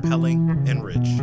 compelling, and rich.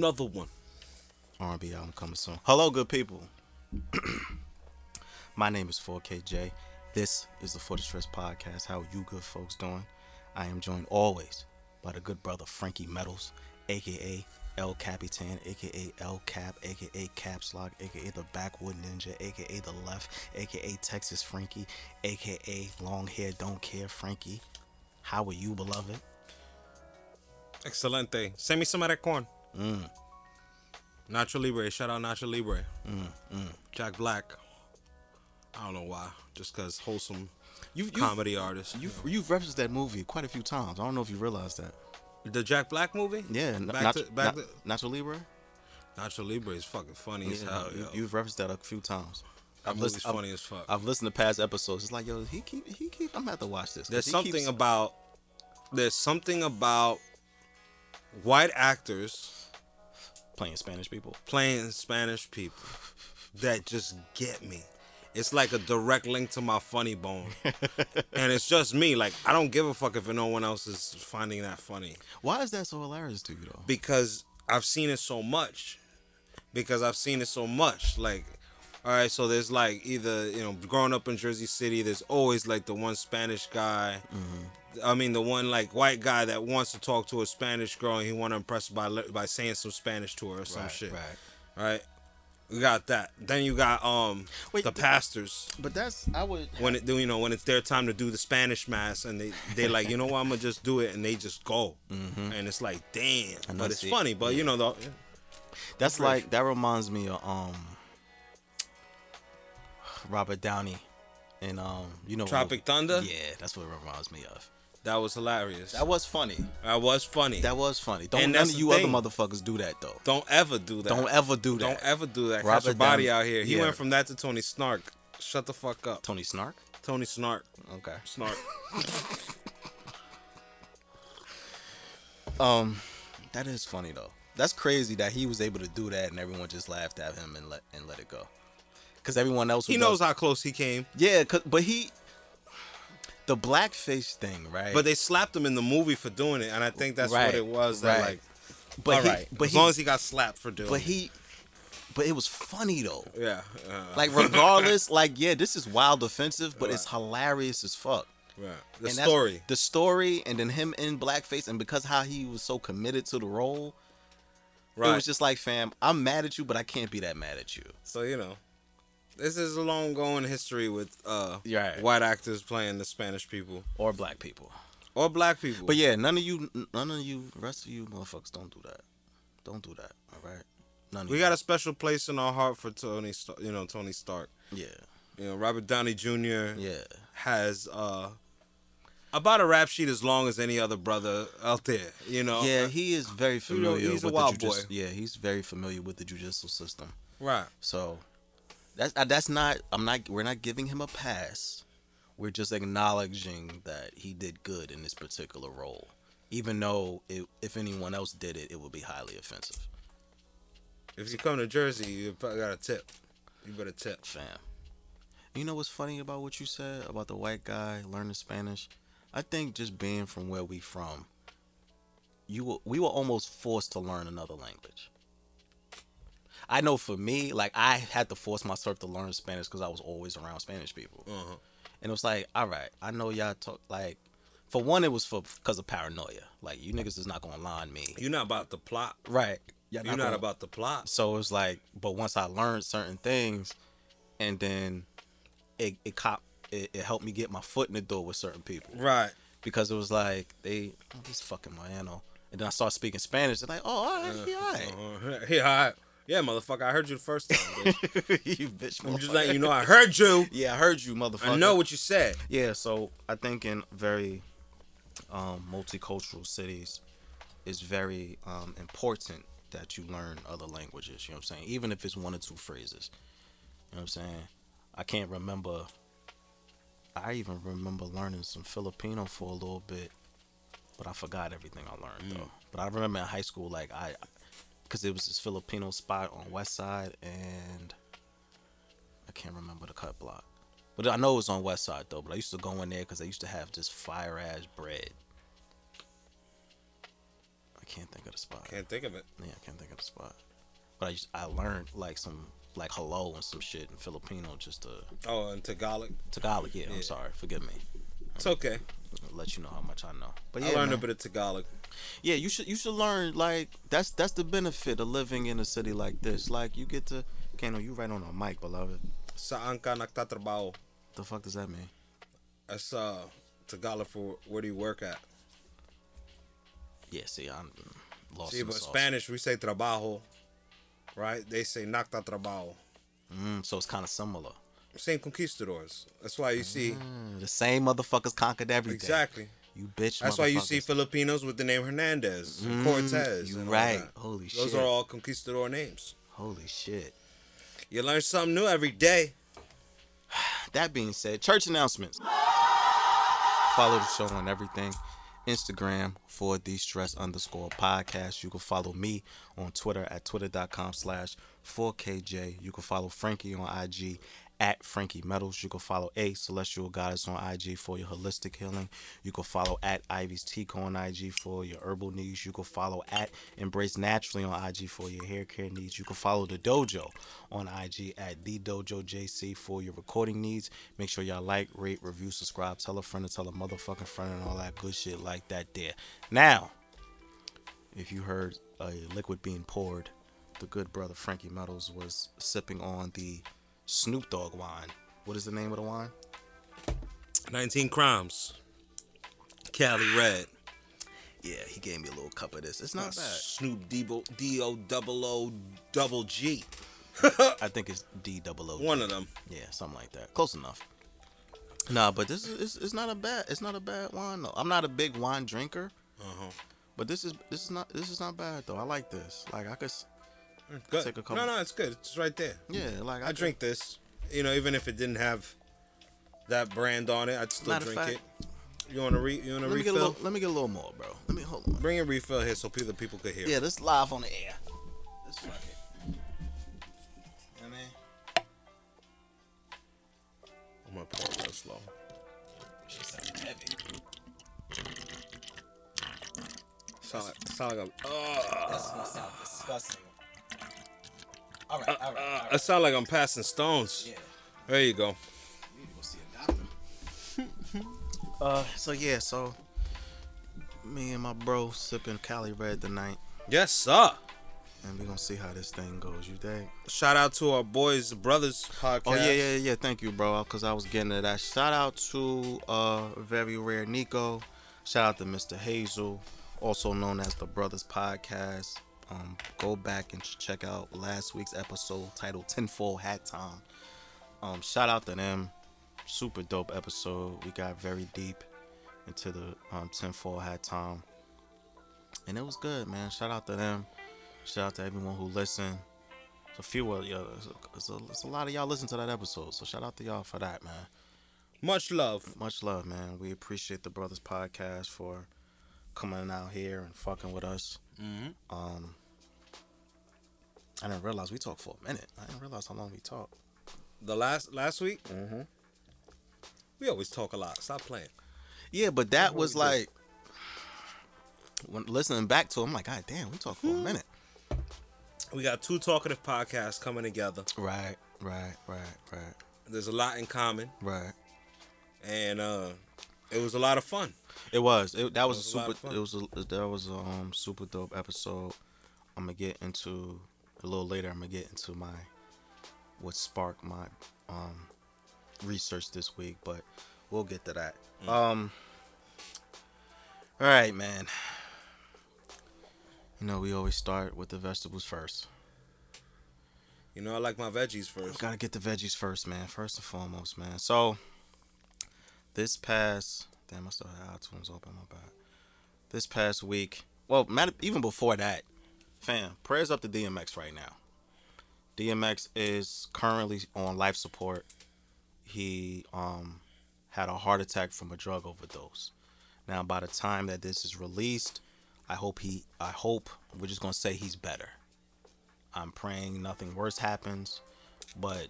Another one. R&B album coming soon. Hello, good people. My name is 4KJ. This is the For the Stress podcast. How you good folks doing? I am joined always by the good brother Frankie Metals, aka El Capitan, aka El Cap, aka Caps Lock, aka the Backwood Ninja, aka the Left, aka Texas Frankie, aka Long Hair Don't Care Frankie. How are you, beloved? Excelente. Send me some of that corn. Mm. Nacho Libre. Shout out Nacho Libre. Mm, Jack Black. I don't know why. Just because wholesome You've, you've, comedy artist. you've, you've referenced that movie quite a few times. I don't know if you realize that. the Jack Black movie? Yeah, Back Nach- to, back Na- to, Nacho Libre. Nacho Libre is fucking funny as hell. you, yo. you've referenced that a few times. that I've listened- I've- funny as fuck. I've listened to past episodes. It's like, yo, he keep, he keep. I'm gonna have to watch this. There's something keeps- about there's something about white actors playing Spanish people. playing Spanish people that just get me. It's like a direct link to my funny bone. and it's just me. Like I don't give a fuck if no one else is finding that funny. Why is that so hilarious to you though? Because I've seen it so much. Because I've seen it so much. Like all right, so there's like either, you know, growing up in Jersey City, there's always like the one Spanish guy. Mm-hmm. I mean, the one like white guy that wants to talk to a Spanish girl and he want to impress her by by saying some Spanish to her or some Right, shit. right. Right. We got that. Then you got um Wait, the th- pastors But that's I would. when it you know when it's their time to do the Spanish mass and they they like you know what I'm gonna just do it and they just go and it's like damn but it's it. funny but you know the That's Fresh. like that reminds me of um Robert Downey and um you know Tropic Thunder Yeah, that's what it reminds me of. That was hilarious That was funny. that was funny That was funny. Don't And none of you other motherfuckers do that though. don't ever do that Don't ever do that. don't ever do that Robert your body Downey- out here he yeah. went from that to Tony Snark shut the fuck up Tony Snark. Tony Snark Okay. Snark Um, that is funny though. That's crazy that he was able to do that and everyone just laughed at him and let and let it go. Cause everyone else he knows how close he came Yeah, 'cause- but he the blackface thing, right? but they slapped him in the movie for doing it and I think that's Right, what it was that right. like but all he, right but as he, long as he got slapped for doing it. but he, but it was funny though. yeah uh, Like regardless, like yeah, this is wild offensive, but it's hilarious as fuck. right the And story the story, and then him in blackface, and because how he was so committed to the role, right it was just like, fam, I'm mad at you, but I can't be that mad at you. So you know, this is a long going history with uh Right. white actors playing the Spanish people Or black people. or black people. But yeah, none of you, none of you, rest of you motherfuckers, don't do that. Don't do that. All right. None of we you. got a special place in our heart for Tony. You know, Tony Stark. Yeah. You know, Robert Downey Jr. Yeah. has uh about a rap sheet as long as any other brother out there. You know. Yeah, he is very know, familiar he's a wild boy. Yeah, he's very familiar with the judicial system. Right. So that's uh, that's not. I'm not. We're not giving him a pass. We're just acknowledging that he did good in this particular role, even though it, if anyone else did it, it would be highly offensive. If you come to Jersey, you probably got a tip. You better tip. Fam. You know what's funny about what you said about the white guy learning Spanish? I think just being from where we from, you were, we were almost forced to learn another language. I know for me, like I had to force myself to learn Spanish because I was always around Spanish people, Uh-huh. and it was like, all right, I know y'all talk like. For one, it was for because of paranoia. Like you niggas is not gonna lie on me, You're not about the plot. right? Y'all You're not about the plot. so it's like, but once I learned certain things, and then it it cop it, it helped me get my foot in the door with certain people. Right. because it was like they oh, this fucking Moyano. And then I started speaking Spanish. They're like, oh, all right, he all right. Uh, yeah, I, yeah, motherfucker. I heard you the first time. bitch. you bitch. I'm just letting you know I heard you. Yeah, I heard you, motherfucker. I know what you said. Yeah, so I think in very um, multicultural cities, it's very um, important that you learn other languages. You know what I'm saying? Even if it's one or two phrases. You know what I'm saying? I can't remember. I even remember learning some Filipino for a little bit, but I forgot everything I learned though. But I remember in high school, like I, because it was this Filipino spot on West Side, and I can't remember the cut block. But I know it was on West Side though. But I used to go in there because they used to have this fire ass bread. I can't think of the spot. Can't think of it. Yeah, I can't think of the spot. But I used, I learned like some like hello and some shit in Filipino just to Oh, and Tagalog. Tagalog. Yeah, Yeah. I'm sorry, forgive me. It's okay. I'll let you know how much I know. But yeah, I learned man. a bit of Tagalog. Yeah, you should you should learn like that's that's the benefit of living in a city like this. Like you get to Kano, you right on a mic, beloved. Saan ka nagtatrabaho? The fuck does that mean? That's uh Tagalog for where do you work at? Yeah, see, I'm lost. See, but. Spanish we say trabajo, right? They say nagtatrabaho. Mm, so it's kind of similar. Same conquistadors. That's why you see Mm, the same motherfuckers conquered everything. exactly. You bitch. That's why you see. Filipinos with the name Hernandez, Mm, Cortez. you right. Holy Those shit. Those are all conquistador names. Holy shit. You learn something new every day. That being said, church announcements. Follow the show on everything. Instagram for the stress underscore podcast. You can follow me on Twitter at twitter.com slash 4KJ. You can follow Frankie on IG at Frankie Metals. You can follow A Celestial Goddess on IG for your holistic healing. You can follow at Ivy's Tico on IG for your herbal needs. You can follow at Embrace Naturally on IG for your hair care needs. You can follow the dojo on IG at the Dojo JC for your recording needs. Make sure y'all like, rate, review, subscribe, tell a friend to tell a motherfucking friend and all that good shit like that there. Now, if you heard a liquid being poured, the good brother Frankie Metals was sipping on the Snoop Dogg wine. What is the name of the wine? 19 crimes. Cali Red. Yeah, he gave me a little cup of this. It's not bad. Snoop D O double O double G. I think it's D double O. One of them. Yeah, something like that. Close enough. Nah, but this is it's, it's not a bad it's not a bad wine though. I'm not a big wine drinker, Uh-huh. but this is this is not this is not bad though. I like this. Like I could Good. Take a couple- No, no, it's good. It's right there. yeah, like I could- drink this. You know, even if it didn't have that brand on it, I'd still Matter drink fact- it. You want to re? You want to a refill? little let me get a little more, bro. Let me hold on. Bring a refill here so people people could hear. Yeah, this live on the air. This fuck it. You know what I mean? I'm gonna pour it real slow. Shit sound heavy. Sound like, sound like I'm. Uh, That's gonna sound disgusting. All right, all right, all right. I sound like I'm passing stones. Yeah. There you go. You need to go see a doctor. uh, so yeah, so me and my bro sipping Cali Red tonight, Yes, sir. and we're gonna see how this thing goes. You think? Shout out to our boys, brothers podcast. Oh yeah, yeah, yeah. Thank you, bro. Cause I was getting to that. Shout out to uh very rare Nico. Shout out to Mr. Hazel, also known as the Brothers Podcast. Um, go back and check out last week's episode titled Tinfoil Hat Time. Um, shout out to them. Super dope episode. We got very deep into the um, Tinfoil Hat Time, and it was good, man. Shout out to them. Shout out to everyone who listened. It's a few of y'all. It's a, it's, a, lot of y'all listen to that episode. So shout out to y'all for that, man. Much love. Much love, man. We appreciate the Brothers Podcast for coming out here and fucking with us. Mhm. Um, I didn't realize we talked for a minute. I didn't realize how long we talked. The last last week, Mm-hmm. we always talk a lot. Stop playing. Yeah, but that was like when listening back to, it, I'm like, God damn, we talked for a minute. We got two talkative podcasts coming together. Right, right, right, right, There's a lot in common, right. and uh, it was a lot of fun. It was. It, that was, was a a super. fun. It was a. That was a um, super dope episode. I'm gonna get into a little later. I'm gonna get into my what sparked my um research this week, but we'll get to that. Mm. Um, All right, man. You know, we always start with the vegetables first. You know, I like my veggies first. Gotta get the veggies first, man. First and foremost, man. So, this past damn, I still have iTunes open. My bad. This past week, well, even before that, fam, prayers up to DMX right now. DMX is currently on life support. He um had a heart attack from a drug overdose. Now, by the time that this is released, I hope he, I hope we're just gonna say he's better. I'm praying nothing worse happens, but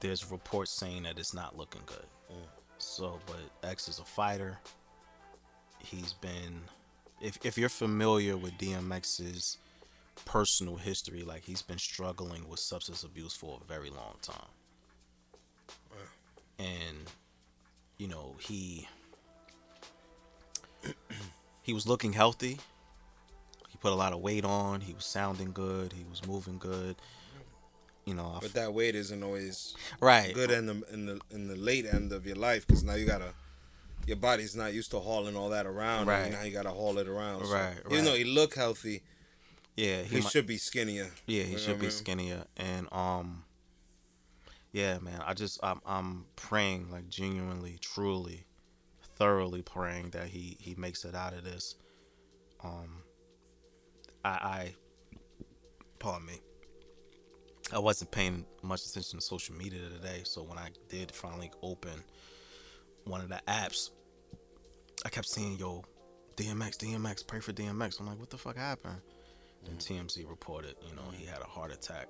there's reports saying that it's not looking good. So, but X is a fighter. He's been, if if you're familiar with DMX's personal history, like he's been struggling with substance abuse for a very long time, and you know he he was looking healthy. He put a lot of weight on. He was sounding good. He was moving good. You know, But that weight isn't always right. good in the in the in the late end of your life because now you gotta your body's not used to hauling all that around. Right. And now you gotta haul it around. So Right, Even though right. he look healthy, Yeah, he, mi- should be skinnier. Yeah, he should be I mean? skinnier. And um yeah, man, I just I'm I'm praying like genuinely, truly, thoroughly praying that he he makes it out of this. Um I I pardon me. I wasn't paying much attention to social media today, so when I did finally open one of the apps, I kept seeing yo DMX, DMX, pray for DMX. I'm like, what the fuck happened? Then TMZ reported, you know, he had a heart attack.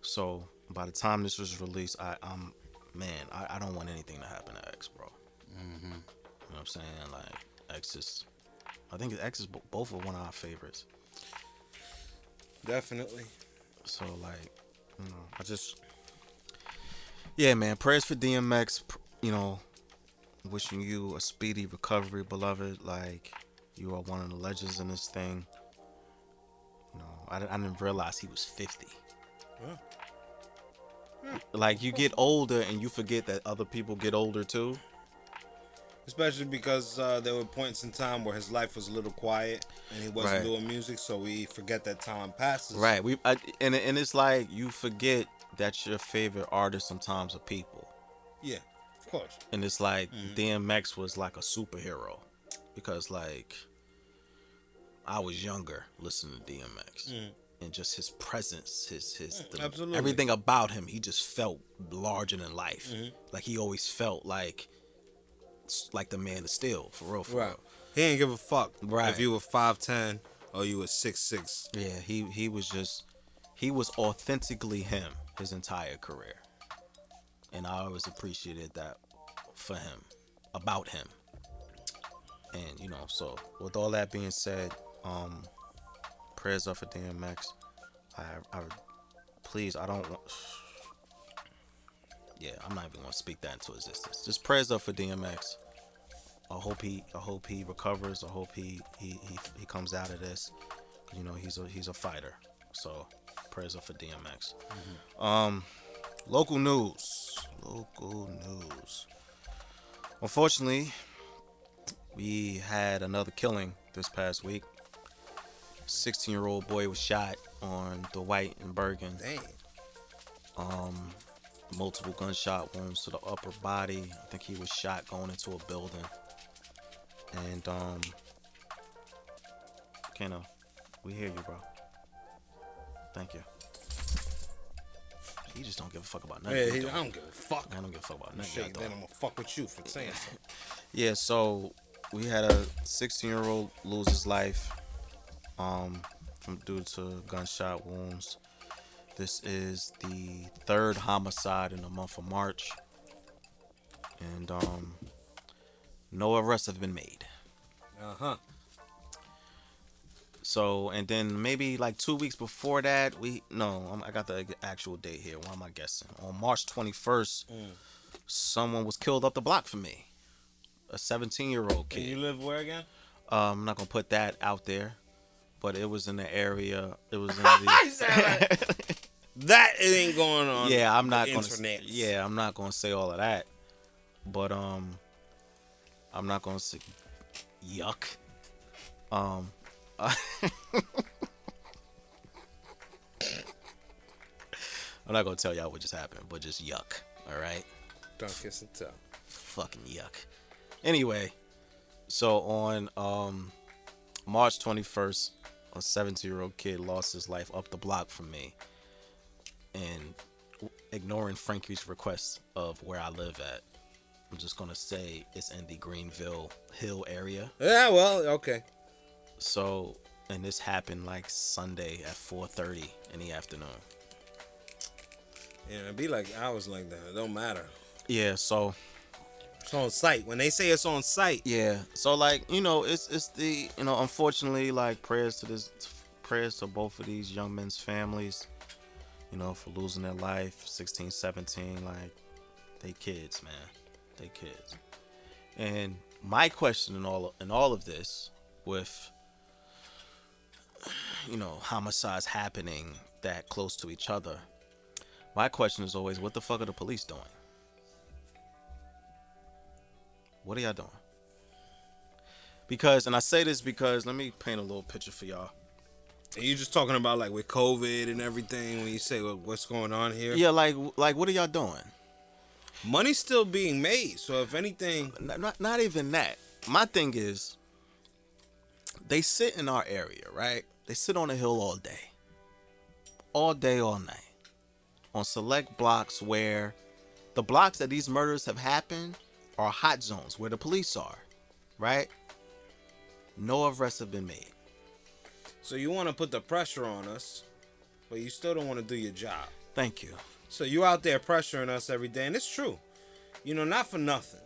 So by the time this was released, I, I'm, man, I, I don't want anything to happen to X, bro. Mm-hmm. You know what I'm saying? Like X is, I think X is bo- both are one of our favorites. Definitely. So like, you know, I just, yeah, man. Prayers for DMX. You know, wishing you a speedy recovery, beloved. Like, you are one of the legends in this thing. I, I didn't realize he was 50. Like, you get older and you forget that other people get older too. Especially because uh, there were points in time where his life was a little quiet and he wasn't Right. doing music, so we forget that time passes. Right. We I, and and it's like you forget that your favorite artists sometimes are people. Yeah, of course. and it's like DMX was like a superhero because like I was younger listening to DMX mm. and just his presence, his his mm, the- absolutely. everything about him, he just felt larger than life. Mm-hmm. Like he always felt like like the man of steel for real. For Right. real. He ain't give a fuck Right. if you were five ten or you were six six. Yeah, he he was just he was authentically him his entire career. And I always appreciated that for him, about him. And you know, so with all that being said, um prayers up for DMX. I I please I don't want Yeah, I'm not even gonna speak that into existence. Just prayers up for DMX. I hope he I hope he recovers. I hope he he he, he comes out of this. You know, he's a he's a fighter. So prayers up for DMX. Um local news. Local news. Unfortunately, we had another killing this past week. 16 year old boy was shot on Dwight and Bergen. Damn. Um, multiple gunshot wounds to the upper body. I think he was shot going into a building. And um, Keno, we hear you, bro. Thank you. He just don't give a fuck about nothing. Yeah, he. I don't give a fuck. I don't give a fuck about nothing. Shit, then. I'm gonna fuck with you for saying so. Yeah, so we had a 16 year old lose his life um, from due to gunshot wounds. This is the third homicide in the month of March, and um, no arrests have been made. Uh huh. So, and then maybe like two weeks before that, we no, I'm- got the actual date here. Why am I guessing? On March 21st, someone was killed up the block from me. A 17 year old And kid. you live where again? Um, I'm not gonna put that out there, but it was in the area. It was in the. That ain't going on. yeah, I'm not gonna. Yeah, I'm not gonna say all of that, but um, I'm not gonna say yuck. Um, I'm not gonna tell y'all what just happened, but just yuck. All right, Don't kiss and tell. fucking yuck. Anyway, so on um March 21st, a 17 year old kid lost his life up the block from me, and ignoring Frankie's request of where I live at. I'm just gonna say it's in the Greenville Hill area. Yeah, well, okay. So, and this happened like Sunday at 4:30 in the afternoon. Yeah, it'd be like hours like that. It don't matter. Yeah, so It's on site. When they say it's on site, yeah, so like you know, it's it's the you know, unfortunately, like prayers to this, prayers to both of these young men's families, you know, for losing their life, 16, 17, like they kids, man, they kids. And my question in all in all of this, with you know homicides happening that close to each other, my question is always, what the fuck are the police doing? What are y'all doing? Because, and I say this because let me paint a little picture for y'all. and you're just talking about like with COVID and everything. When you say well, what's going on here, Yeah, like, like, what are y'all doing? money's still being made. So if anything, uh, Not, not, not even that. My thing is, they sit in our area, right? They sit on the hill all day, all day, all night, on select blocks where the blocks that these murders have happened are hot zones where the police are, right? No arrests have been made. so you want to put the pressure on us, but you still don't want to do your job. Thank you. So you out there pressuring us every day, and it's true. You know, not for nothing.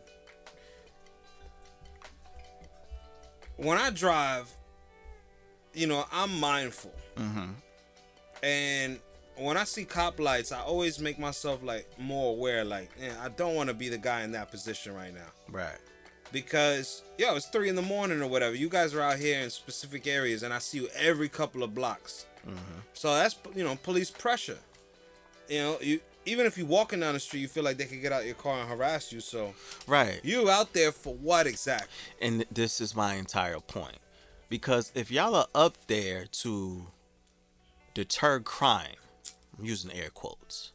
When I drive, you know, I'm mindful. Mm-hmm. And when I see cop lights, I always make myself like more aware. Like, yeah, I don't want to be the guy in that position right now Right. because yo, it's three in the morning or whatever. You guys are out here in specific areas, and I see you every couple of blocks. Mm-hmm. So that's you know police pressure. You know, you even if you're walking down the street, you feel like they could get out your car and harass you. So Right. you out there for what exactly? And this is my entire point. Because if y'all are up there to deter crime, I'm using air quotes,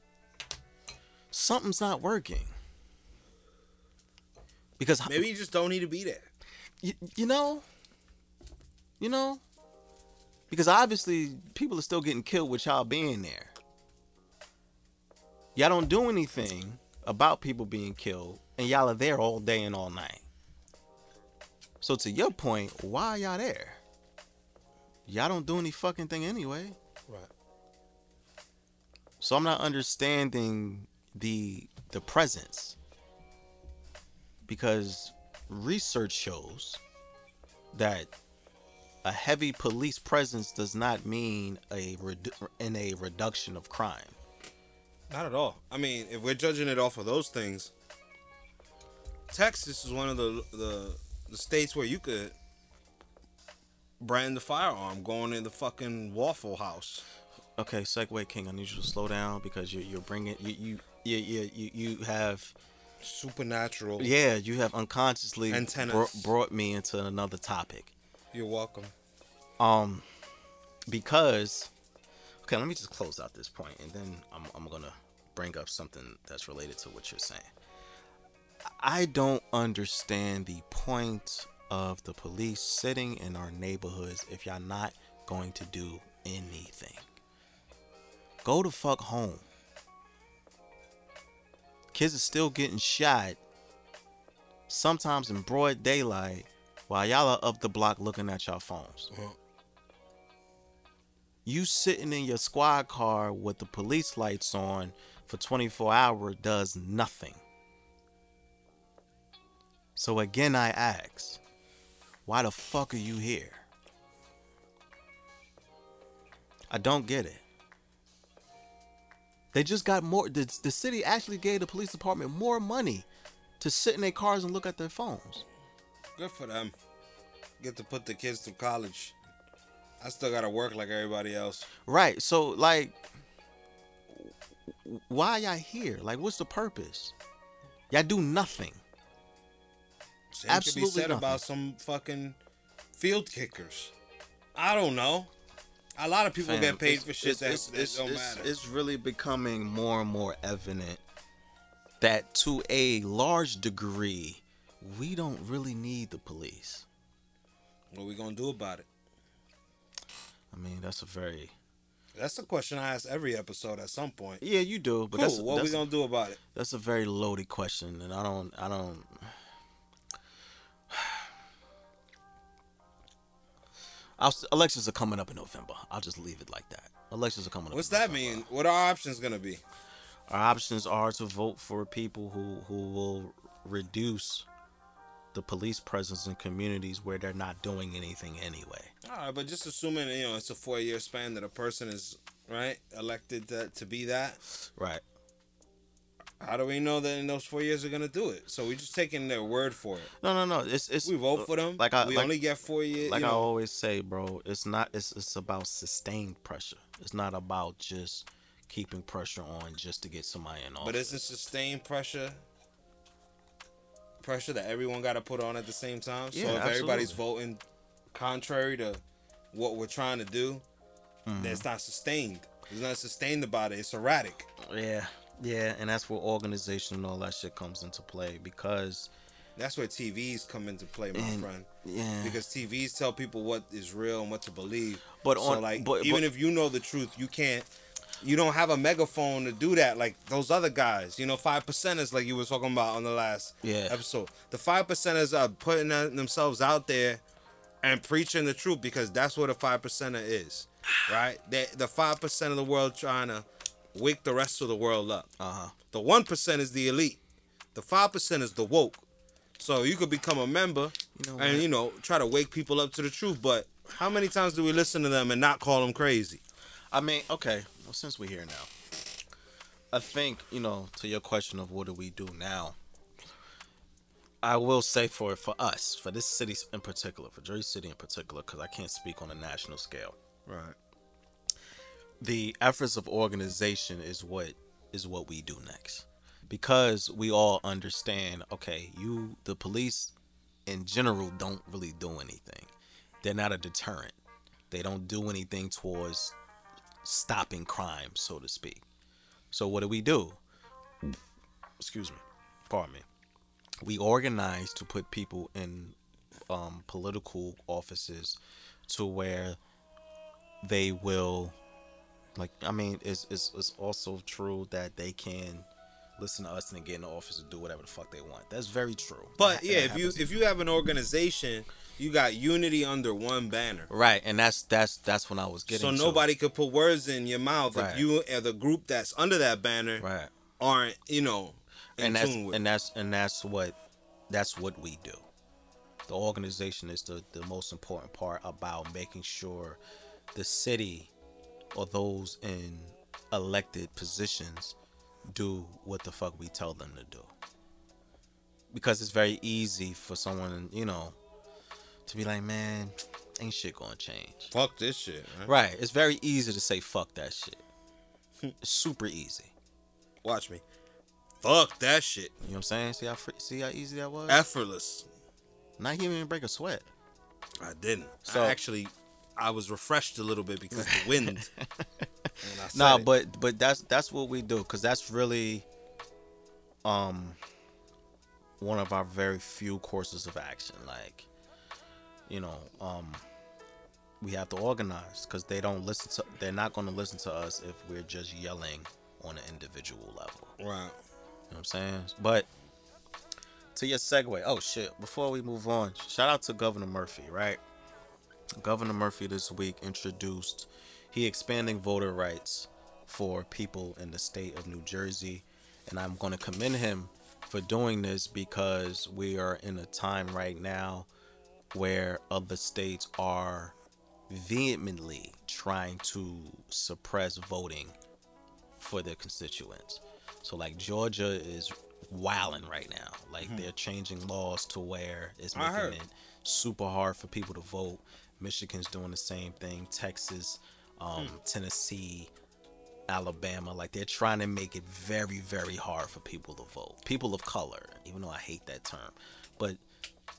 something's not working. Because Maybe you just don't need to be there. you, you know, you know, because obviously people are still getting killed with y'all being there. Y'all don't do anything about people being killed, and y'all are there all day and all night. So to your point, why are y'all there? Y'all don't do any fucking thing anyway. So I'm not understanding the the presence because research shows that a heavy police presence does not mean a redu- in a reduction of crime. Not at all. I mean, if we're judging it off of those things, Texas is one of the the, the states where you could brand the firearm going in the fucking Waffle House. Okay, Segue King, I need you to slow down because you you're bringing you you you you, you, you have Supernatural. yeah you have unconsciously Antennas. bro- brought me into another topic. You're welcome. Um, because okay, let me just close out this point, and then I'm I'm gonna bring up something that's related to what you're saying. I don't understand the point of the police sitting in our neighborhoods if y'all not going to do anything. Go the fuck home. Kids are still getting shot, sometimes in broad daylight, while y'all are up the block looking at y'all phones. You sitting in your squad car with the police lights on for 24 hours does nothing. So again, I ask, why the fuck are you here? I don't get it. They just got more. The, the city actually gave the police department more money to sit in their cars and look at their phones. Good for them. Get to put the kids through college. I still gotta work like everybody else. Right. So like why y'all here? Like what's the purpose? Y'all do nothing. Same Absolutely could be said nothing. about some fucking field kickers. I don't know. A lot of people Fam, get paid for shit it's, that, it's, that it's, don't it's- matter. it's really becoming more and more evident that to a large degree, we don't really need the police. what are we gonna do about it? I mean, that's a very That's the question I ask every episode at some point. yeah, you do, but cool. that's what that's, we gonna do about it? that's a very loaded question, and I don't, I don't. I'll, elections are coming up in November. I'll just leave it like that. Elections are coming up. What's that November. mean? What are our options gonna be? Our options are to vote for people who who will reduce the police presence in communities where they're not doing anything anyway. All right, but just assuming you know it's a four year span that a person is right elected to, to be that. Right. How do we know that in those four years they're gonna do it? So we're just taking their word for it. No, no, no. It's it's We vote for them. Like I we like, only get four years. like you I always say, bro. It's not. It's it's about sustained pressure. It's not about just keeping pressure on just to get somebody in office. but isn't sustained pressure pressure that everyone got to put on at the same time? So Yeah, if everybody's voting contrary to what we're trying to do, Mm-hmm. then it's not sustained. It's not sustained about it. It's erratic. yeah, yeah, and that's where organization and all that shit comes into play because That's where TVs come into play, my And- friend. yeah, Because TVs tell people what is real and what to believe. But so on- like but- even but- if you know the truth, you can't. You don't have a megaphone to do that like those other guys. You know, five percenters like you were talking about on the last Yeah. episode. The five percenters are putting themselves out there and preaching the truth because that's what a five percenter is, right? They, the five percent of the world trying to wake the rest of the world up. uh huh. The one percent is the elite. The five percent is the woke. So you could become a member You know and you know try to wake people up to the truth. But how many times do we listen to them and not call them crazy? I mean, okay. Well, since we're here now, I think you know to your question of what do we do now. I will say for for us, for this city in particular, for Jersey City in particular, because I can't speak on a national scale. Right. The efforts of organization is what is what we do next. Because we all understand okay you the police in general don't really do anything. They're not a deterrent. They don't do anything towards stopping crime so to speak. So what do we do? Excuse me pardon me. We organize to put people in um, political offices to where they will like I mean, it's, it's it's also true that they can listen to us and get in the office and do whatever the fuck they want. That's very true. But That- yeah, that if you if you have an organization, you got unity under one banner. right, and that's that's that's when I was getting. So to. nobody could put words in your mouth Right. if you and the group that's under that banner right, aren't, you know, in and that's tune with. and that's and that's what that's what we do. The organization is the the most important part about making sure the city or those in elected positions do what the fuck we tell them to do. Because it's very easy for someone, you know, to be like, man, ain't shit gonna change. Fuck this shit. Man. Right. It's very easy to say fuck that shit. It's super easy. Watch me. Fuck that shit. You know what I'm saying? See how free, see how easy that was? Effortless. Not even break a sweat. I didn't. So- I actually, I was refreshed a little bit because the wind. Nah, it. but but that's that's what we do because that's really um one of our very few courses of action. Like, you know, um we have to organize because they don't listen to. They're not going to listen to us if we're just yelling on an individual level. right. You know what I'm saying? But to your segue, oh shit, before we move on, shout out to Governor Murphy, right? Governor Murphy this week introduced he expanding voter rights for people in the state of New Jersey, and I'm going to commend him for doing this because we are in a time right now where other states are vehemently trying to suppress voting for their constituents. So like Georgia is wilding right now. Like mm-hmm. they're changing laws to where it's making it super hard for people to vote. Michigan's doing the same thing. Texas, um, Tennessee, Alabama, like they're trying to make it very, very hard for people to vote. People of color, even though I hate that term, but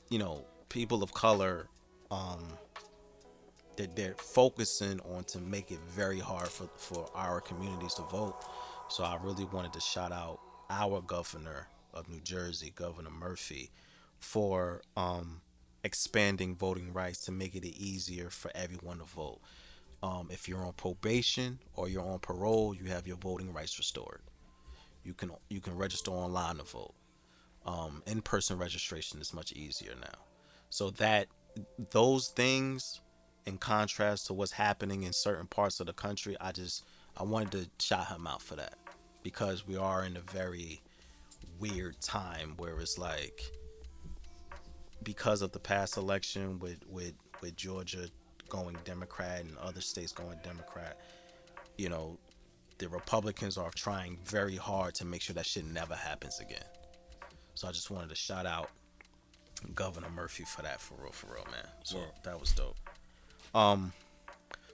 you know, people of color um that they're focusing on to make it very hard for for our communities to vote. So I really wanted to shout out our governor of New Jersey, Governor Murphy, for um expanding voting rights to make it easier for everyone to vote. Um, if you're on probation or you're on parole, you have your voting rights restored. You can you can register online to vote. Um, in-person registration is much easier now. So that those things, in contrast to what's happening in certain parts of the country, I just I wanted to shout him out for that because we are in a very weird time where it's like because of the past election with with with Georgia going Democrat and other states going Democrat, you know, the Republicans are trying very hard to make sure that shit never happens again. So I just wanted to shout out Governor Murphy for that, for real, for real, man. So that was dope. Um,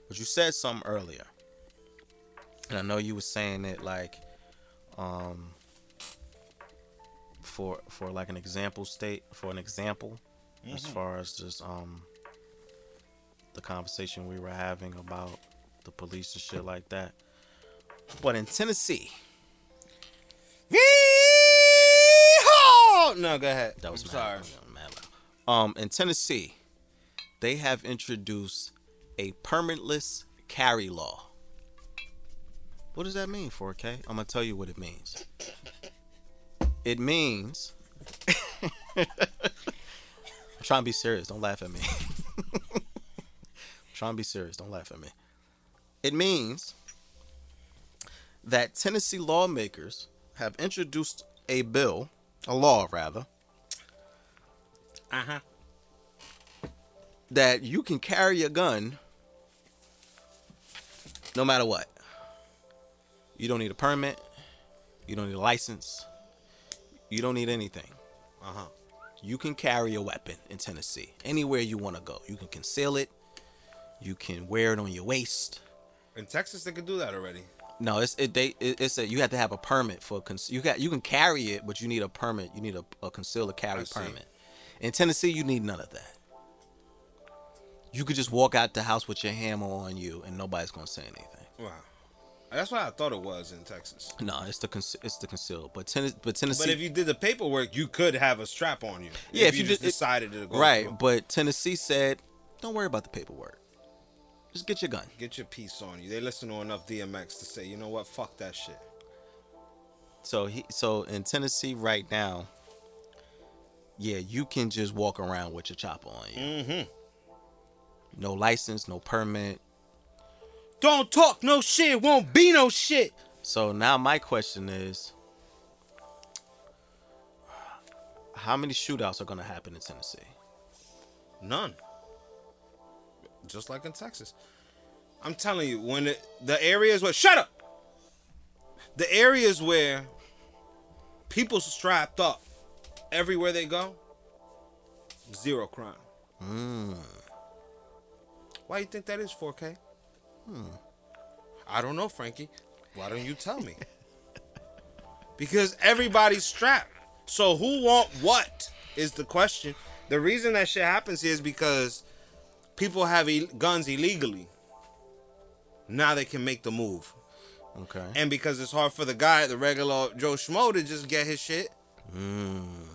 but you said something earlier, and I know you were saying it like, um, for for like an example state for an example, as far as just um the conversation we were having about the police and shit like that. But in Tennessee, Yeehaw! No, go ahead. that was I'm mad- sorry. mad. Um, in Tennessee, they have introduced a permitless carry law. What does that mean, 4K? I'm gonna tell you what it means. It means. I'm trying to be serious. Don't laugh at me. I'm trying to be serious. Don't laugh at me. It means that Tennessee lawmakers have introduced a bill, a law rather, Uh huh. that you can carry a gun no matter what. You don't need a permit. You don't need a license. You don't need anything. Uh huh. You can carry a weapon in Tennessee anywhere you want to go. You can conceal it. You can wear it on your waist. In Texas, they could do that already. No, it's it, they it, it's a you have to have a permit for cons- you got you can carry it, but you need a permit. You need a, a conceal or carry permit. In Tennessee, you need none of that. You could just walk out the house with your hammer on you, and nobody's gonna say anything. Wow. That's what I thought it was in Texas. No, it's the conce- it's the conceal. But Tenn- but Tennessee, But if you did the paperwork, you could have a strap on you. Yeah, if you just did- decided to go right? through. But Tennessee said, don't worry about the paperwork. Just get your gun. Get your piece on you. They listen to enough DMX to say, you know what, fuck that shit. So he so in Tennessee right now, yeah, you can just walk around with your chopper on you. Mm-hmm. No license, no permit. Don't talk no shit. Won't be no shit. So now my question is how many shootouts are gonna happen in Tennessee? None. Just like in Texas. I'm telling you, when it, the areas where shut up, the areas where people strapped up everywhere they go, zero crime. Mm. Why you think that is 4K? I don't know, Frankie. Why don't you tell me? because everybody's strapped. So who want what is the question. The reason that shit happens here is because people have guns illegally. Now they can make the move. Okay. And because it's hard for the guy, the regular Joe Schmo, to just get his shit, Mm.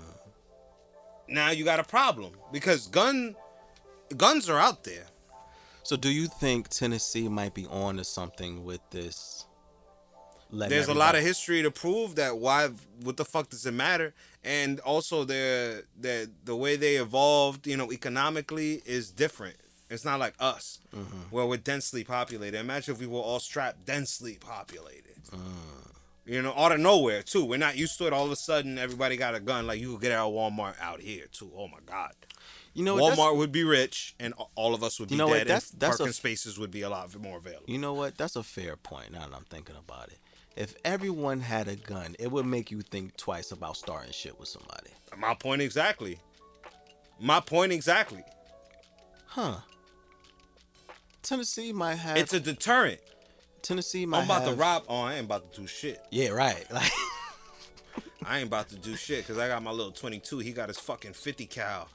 now you got a problem. Because gun guns are out there. So do you think Tennessee might be on to something with this? There's a lot of history to prove that why what the fuck does it matter? And also their the the way they evolved, you know, economically is different. It's not like us, mm-hmm. where we're densely populated. Imagine if we were all strapped, densely populated. Mm. You know, out of nowhere too. We're not used to it. All of a sudden, everybody got a gun. Like you could get it at Walmart out here too. Oh my god. You know, what, that's- Walmart would be rich, and all of us would be You know what, dead. that's- and that's a- parking spaces would be a lot more available. You know what? That's a fair point. Now that I'm thinking about it, if everyone had a gun, it would make you think twice about starting shit with somebody. My point exactly. My point exactly. Huh? Tennessee might have. It's a deterrent. Tennessee might. I'm about to rob. Oh, I ain't about to do shit. Yeah, right. Like, I ain't about to do shit because I got my little 22. He got his fucking 50 cal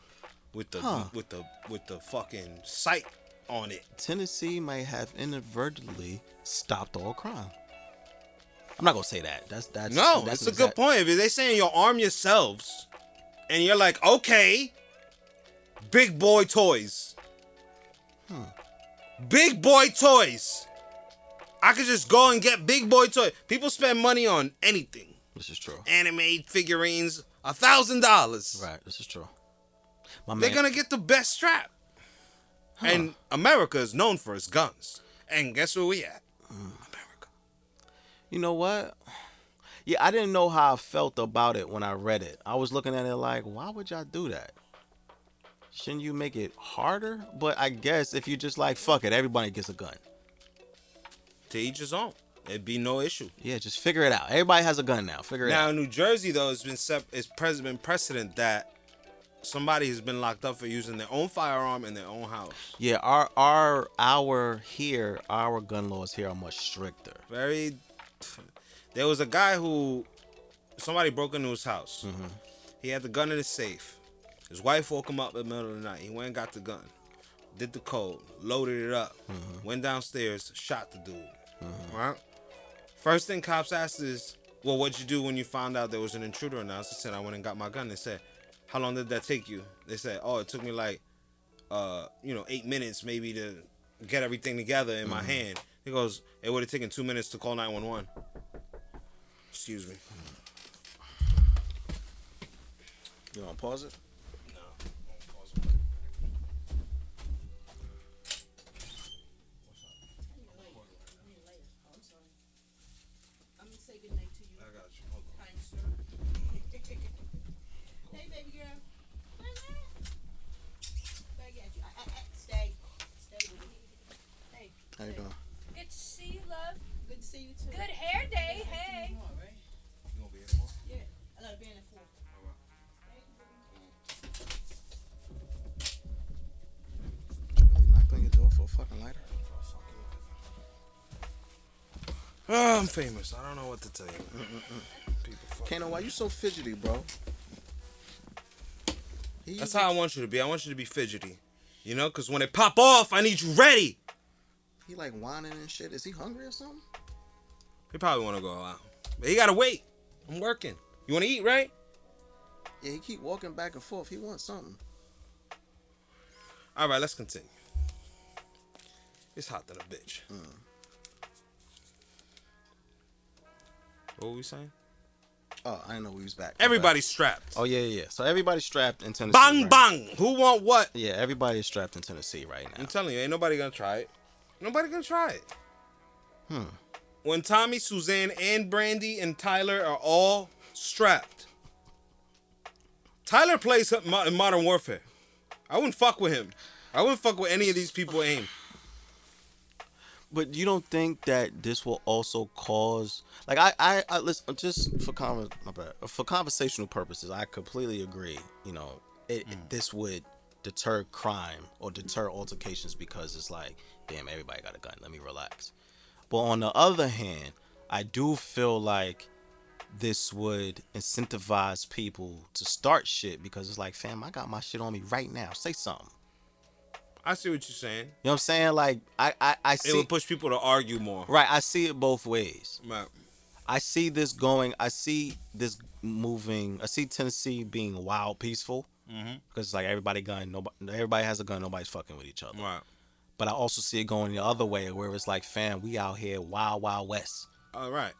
with the Huh. with the with the fucking sight on it. Tennessee may have inadvertently stopped all crime. I'm not gonna say that. That's that's No, That's it's a an good point. If they saying you arm yourselves, and you're like, okay, big boy toys, big boy toys. I could just go and get big boy toys. People spend money on anything, This is true. anime figurines, a thousand dollars. Right. This is true. My They're man, gonna get the best strap. And America is known for its guns. And guess where we at? Mm. America. you know what? Yeah, I didn't know how I felt about it when I read it. I was looking at it like, why would y'all do that? Shouldn't you make it harder? But I guess if you just like, fuck it, everybody gets a gun. To each his own. It'd be no issue. Yeah, just figure it out. Everybody has a gun now. Figure it Now out. Now in New Jersey though, it's been sep- it's been precedent that somebody has been locked up for using their own firearm in their own house. Yeah, our our our here, our gun laws here are much stricter. Very. There was a guy who somebody broke into his house. Mm-hmm. He had the gun in his safe. His wife woke him up in the middle of the night. He went and got the gun, did the code, loaded it up, Mm-hmm. went downstairs, shot the dude. Right. First thing cops asked is, "Well, what'd you do when you found out there was an intruder in the house?" He said, "I went and got my gun." They said, "How long did that take you?" They said, "Oh, it took me like, uh, you know, eight minutes maybe to get everything together in my hand." He goes, "It would have taken two minutes to call 911." Excuse me. You want to pause it? See you too. Good hair day. Hey. Tomorrow, right? You gonna be here tomorrow? Yeah. I gotta be in at four. Really knocked on your door for a fucking lighter? Oh, I'm famous. I don't know what to tell you. Mm, mm, mm. People. Kano, why you so fidgety, bro? He- That's how I want you to be. I want you to be fidgety. You know, because when they pop off, I need you ready. he like whining and shit. Is he hungry or something? He probably want to go out. But he got to wait. I'm working. You want to eat, right? Yeah, he keep walking back and forth. He wants something. All right, let's continue. It's hot than a bitch. What were we saying? Oh, I didn't know we was back. Everybody's strapped. Oh yeah, yeah. yeah. So everybody's strapped in Tennessee. bang, right? bang. Who want what? Yeah, everybody is strapped in Tennessee right now. I'm telling you, ain't nobody gonna try it. Nobody gonna try it. Hmm. When Tommy, Suzanne, and Brandy and Tyler are all strapped. Tyler plays in Modern Warfare. I wouldn't fuck with him. I wouldn't fuck with any of these people aim. But you don't think that this will also cause like I I, I listen just for con- my bad, for conversational purposes I completely agree. You know, it, it- this would deter crime or deter altercations because it's like, damn, everybody got a gun. Let me relax. But on the other hand, I do feel like this would incentivize people to start shit because it's like, fam, I got my shit on me right now. Say something. I see what you're saying. You know what I'm saying? Like I I, I see It would push people to argue more. right. I see it both ways. Right. I see this going. I see this moving. I see Tennessee being wild, peaceful. Mm-hmm. Because it's like everybody gun. Nobody. Everybody has a gun. Nobody's fucking with each other. Right. But I also see it going the other way, where it's like, fam, we out here wild, wild west. All right.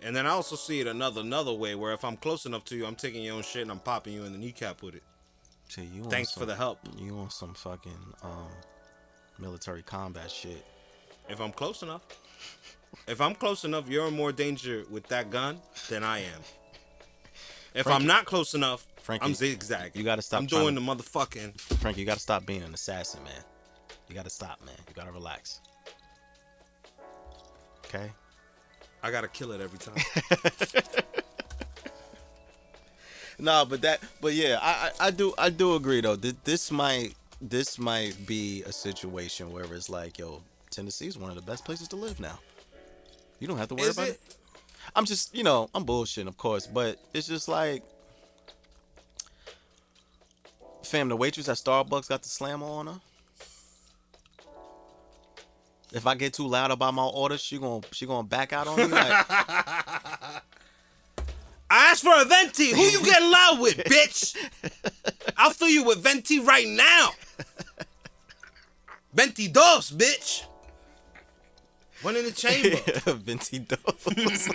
And then I also see it another another way where if I'm close enough to you, I'm taking your own shit and I'm popping you in the kneecap with it. See, you on Thanks for the help. You want some fucking um, military combat shit. If I'm close enough. If I'm close enough, you're in more danger with that gun than I am. If Frankie- I'm not close enough, Frankie, I'm zigzagging. you gotta stop I'm doing to- the motherfucking. Frank, you gotta stop being an assassin, man. You gotta stop, man. You gotta relax. Okay. I gotta kill it every time. No, but that, but yeah, I, I, I do, I do agree though. This, this might, this might be a situation where it's like, yo, Tennessee is one of the best places to live now. You don't have to worry Is about it? it. I'm just, you know, I'm bullshitting, of course, but it's just like, Fam, the waitress at Starbucks got the slam on her. If I get too loud about my order, she gon' she gonna back out on me. Like, I asked for a venti. Who you getting loud with, bitch? I'll fill you with venti right now. Venti dos, bitch. One in the chamber. Venti dose.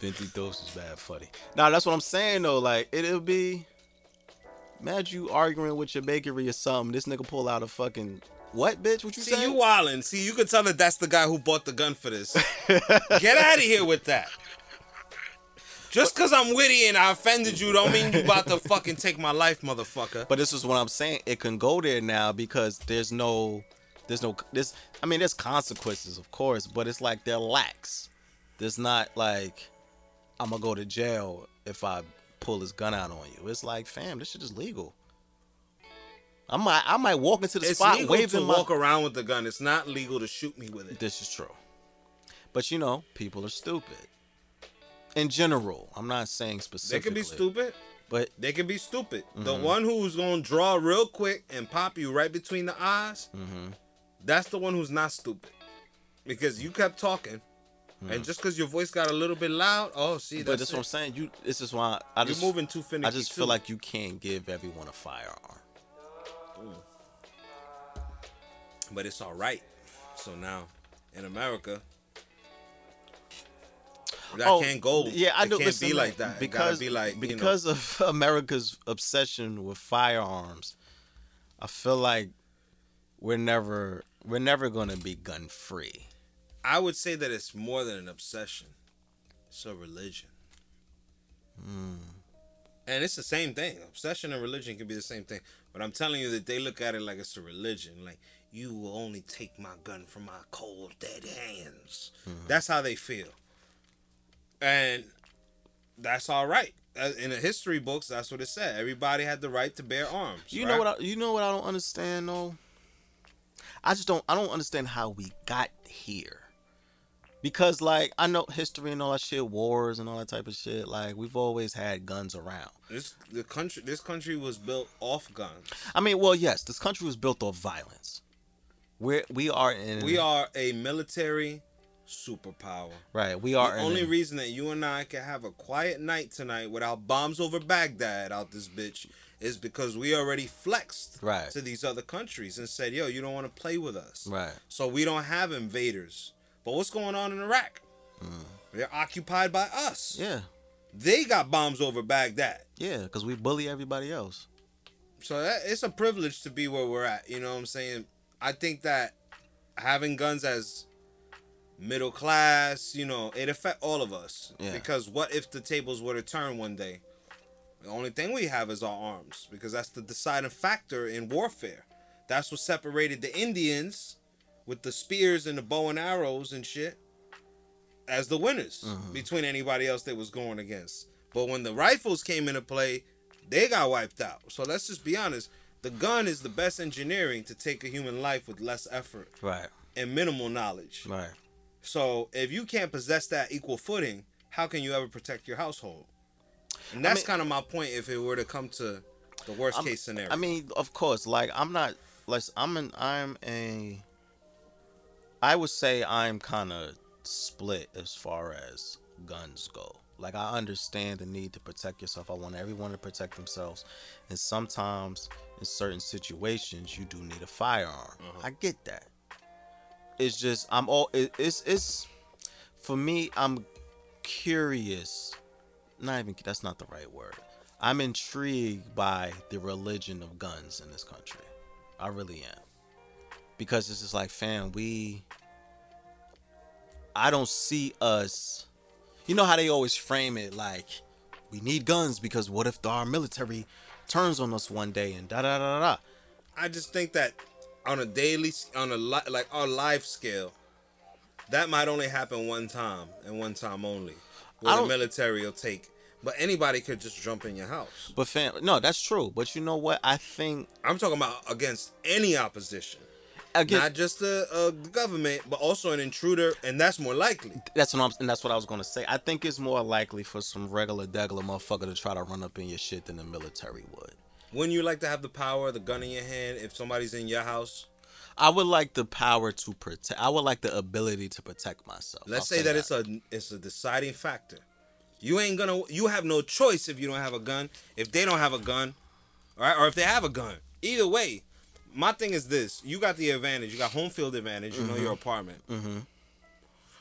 Venti dose is bad funny. Nah, that's what I'm saying though. Like it'll be. Imagine you arguing with your bakery or something. This nigga pull out a fucking what, bitch? What you See, say? you wildin'. See, you can tell that that's the guy who bought the gun for this. Get out of here with that. Just because I'm witty and I offended you don't mean you about to fucking take my life, motherfucker. But this is what I'm saying. It can go there now because there's no, there's no, this. I mean, there's consequences, of course, but it's like they're lax. There's not like I'm gonna go to jail if I pull this gun out on you. It's like, fam, this shit is legal. I might, I might walk into the it's spot legal to waving my. walk around with the gun. It's not legal to shoot me with it. This is true. But you know, people are stupid. In general, I'm not saying specifically. They can be stupid. But They can be stupid. The Mm-hmm. one who's gonna draw real quick and pop you right between the eyes, Mm-hmm. that's the one who's not stupid. Because you kept talking, and just because your voice got a little bit loud, oh, see, Mm. but that's that's it. what I'm saying. You, this is why I You're just moving too finicky. I just feel like you can't give everyone a firearm. but it's all right. So now, in America, that can't go. Oh, Yeah, I know. it do. Can't listen, be like that. because be like you know, because of America's obsession with firearms. I feel like we're never we're never gonna be gun free. I would say that it's more than an obsession. It's a religion. Hmm. And it's the same thing. Obsession and religion can be the same thing. But I'm telling you that they look at it like it's a religion. Like, you will only take my gun from my cold, dead hands. Hmm. That's how they feel. And that's all right. Uh, In the history books, that's what it said. Everybody had the right to bear arms. You right? know what? I, you know what I don't understand though. I just don't. I don't understand how we got here. Because like I know history and all that shit, wars and all that type of shit. Like we've always had guns around. This the country. This country was built off guns. I mean, well, yes, this country was built off violence. We're we are in We are a military superpower. right. We are The only a- reason that you and I can have a quiet night tonight without bombs over Baghdad out this bitch is because we already flexed Right. to these other countries and said, "Yo, you don't want to play with us." right. So we don't have invaders. But what's going on in Iraq? Hmm. They're occupied by us. Yeah, They got bombs over Baghdad. yeah, because we bully everybody else. So that, it's a privilege to be where we're at. You know what I'm saying? I think that having guns as middle class, you know, it affect all of us. Yeah. Because what if the tables were to turn one day? The only thing we have is our arms because that's the deciding factor in warfare. That's what separated the Indians with the spears and the bow and arrows and shit as the winners uh-huh. between anybody else they was going against. But when the rifles came into play, they got wiped out. So let's just be honest. The gun is the best engineering to take a human life with less effort Right. and minimal knowledge. Right. So if you can't possess that equal footing, how can you ever protect your household? And that's mean- kind of my point if it were to come to the worst I'm- case scenario. I mean, of course, like I'm not like I'm an I'm a I would say I'm kind of split as far as guns go. Like I understand the need to protect yourself. I want everyone to protect themselves. And sometimes in certain situations you do need a firearm. Uh-huh. I get that. It's just I'm all it, it's it's for me I'm curious not even that's not the right word. I'm intrigued by the religion of guns in this country. I really am. Because it's just like, fam, we I don't see us you know how they always frame it like we need guns because what if our military turns on us one day and da da da da da. I just think that on a daily, on a li- like our life scale, that might only happen one time and one time only. Where the military will take, but anybody could just jump in your house. But fam, no, that's true. But you know what? I think I'm talking about against any opposition. Again, not just a, uh, government, but also an intruder, and that's more likely. that's what I'm and that's what I was gonna say. I think it's more likely for some regular degular motherfucker to try to run up in your shit than the military would. Wouldn't you like to have the power, the gun in your hand, if somebody's in your house? I would like the power to protect. I would like the ability to protect myself. Let's I'll say that, it's a it's a deciding factor. You ain't gonna you have no choice if you don't have a gun. If they don't have a gun, all right, or if they have a gun. Either way, my thing is this: you got the advantage. You got home field advantage. You know your apartment, Mm-hmm.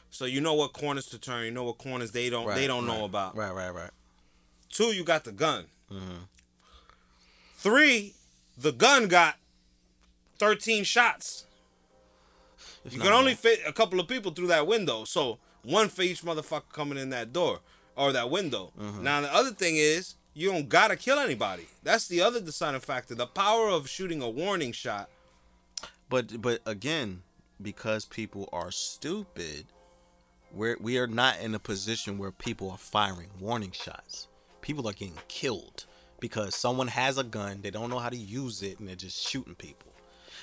so you know what corners to turn. You know what corners they don't they don't know about. Right, right, right. Two, you got the gun. Mhm. Three, the gun got thirteen shots. If You can only more. fit a couple of people through that window. So one for each motherfucker coming in that door or that window. Mm-hmm. Now the other thing is you don't gotta kill anybody. That's the other deciding factor. The power of shooting a warning shot. But but again, because people are stupid, we're we are not in a position where people are firing warning shots. People are getting killed because someone has a gun, they don't know how to use it, and they're just shooting people.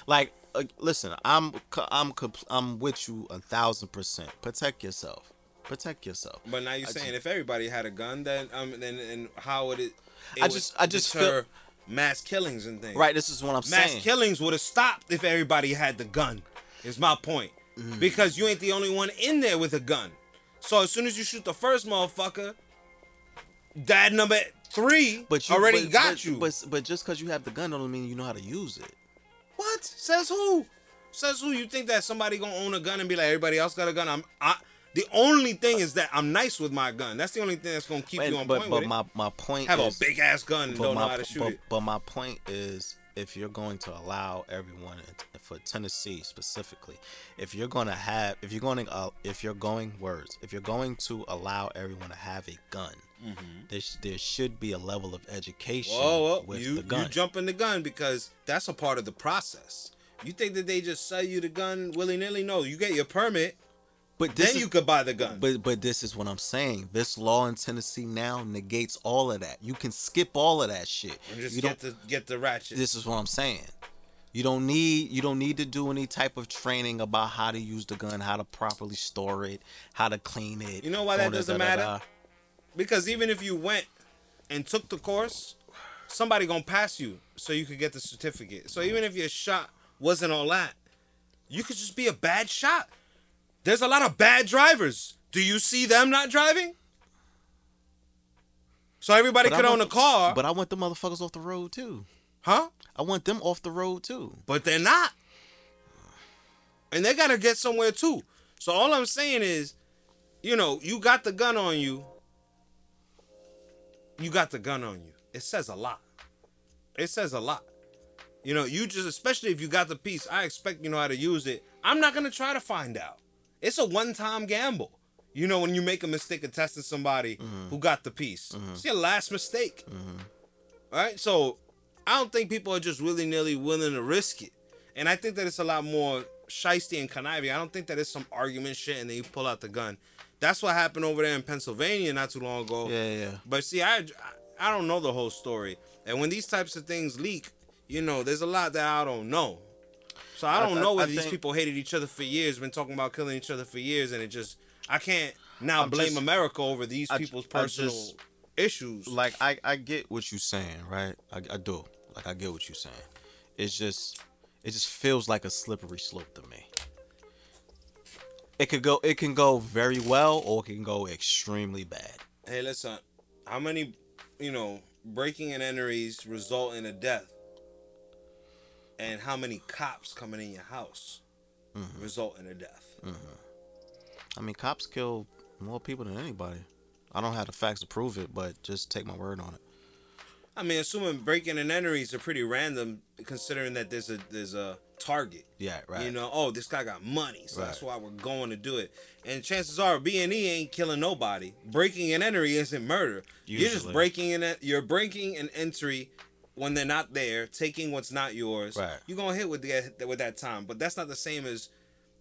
Like, uh, listen, I'm I'm I'm with you a thousand percent. Protect yourself. Protect yourself. But now you're I saying just- if everybody had a gun, then um, then and how would it? it I just- I just deter mass killings and things. Right. This is what I'm Mass saying. Mass killings would have stopped if everybody had the gun. Is my point. Mm. Because you ain't the only one in there with a gun. So as soon as you shoot the first motherfucker, dad number three but you already but- got but- you. But but just because you have the gun don't mean you know how to use it. what says who? Says who? You think that somebody gonna own a gun and be like everybody else got a gun? I'm. I, the only thing is that I'm nice with my gun. That's the only thing that's gonna keep And- you on but point but with it. my my point is Have is, a big ass gun and but don't know my, how to shoot but, it. but my point is, if you're going to allow everyone for Tennessee specifically, if you're going to have, if you're going to, uh, if you're going words, if you're going to allow everyone to have a gun, there, sh- there should be a level of education Whoa, whoa. with you the gun. you jumping the gun because that's a part of the process. You think that they just sell you the gun willy nilly? No, you get your permit, but then is, you could buy the gun. But but this is what I'm saying. This law in Tennessee now negates all of that. You can skip all of that shit. and just you get don't. the get the ratchet. this is what I'm saying. You don't need you don't need to do any type of training about how to use the gun, how to properly store it, how to clean it. You know why that doesn't matter? because even if you went and took the course, somebody gonna pass you so you could get the certificate. So even if your shot wasn't all that, you could just be a bad shot. There's a lot of bad drivers. Do you see them not driving? So everybody But could own a car, But I want the motherfuckers off the road too. huh? I want them off the road too. but they're not. And they gotta get somewhere too. So all I'm saying is, you know, you got the gun on you. You got the gun on you. It says a lot. It says a lot. You know, you just, especially if you got the piece, I expect you know how to use it. I'm not gonna try to find out. It's a one-time gamble. You know, when you make a mistake of testing somebody mm-hmm. who got the piece, mm-hmm. it's your last mistake. Mm-hmm. All right, so I don't think people are just willy nilly willing to risk it. And I think that it's a lot more shisty and conniving. I don't think that it's some argument shit and then you pull out the gun. That's what happened over there in Pennsylvania not too long ago. Yeah, yeah. But see, I I don't know the whole story. And when these types of things leak, you know, there's a lot that I don't know. So I don't I- know I whether these think- people hated each other for years, been talking about killing each other for years, and it just I can't now I'm blame just- America over these people's personal just- issues. Like I, I get what you're saying, right? I, I do. Like I get what you're saying. It's just it just feels like a slippery slope to me. It could go it can go very well or it can go extremely bad. hey, listen, how many, you know, breaking and entries result in a death? And how many cops coming in your house Mm-hmm. result in a death? I mean, cops kill more people than anybody. I don't have the facts to prove it, but just take my word on it. I mean, assuming breaking and entries are pretty random, considering that there's a there's a target. Yeah, right. You know, oh, this guy got money, so that's why we're going to do it. And chances are, B and E ain't killing nobody. Breaking and entry isn't murder. Usually. You're just breaking in. You're breaking an entry when they're not there, taking what's not yours. Right. You're gonna hit with the, with that time, but that's not the same as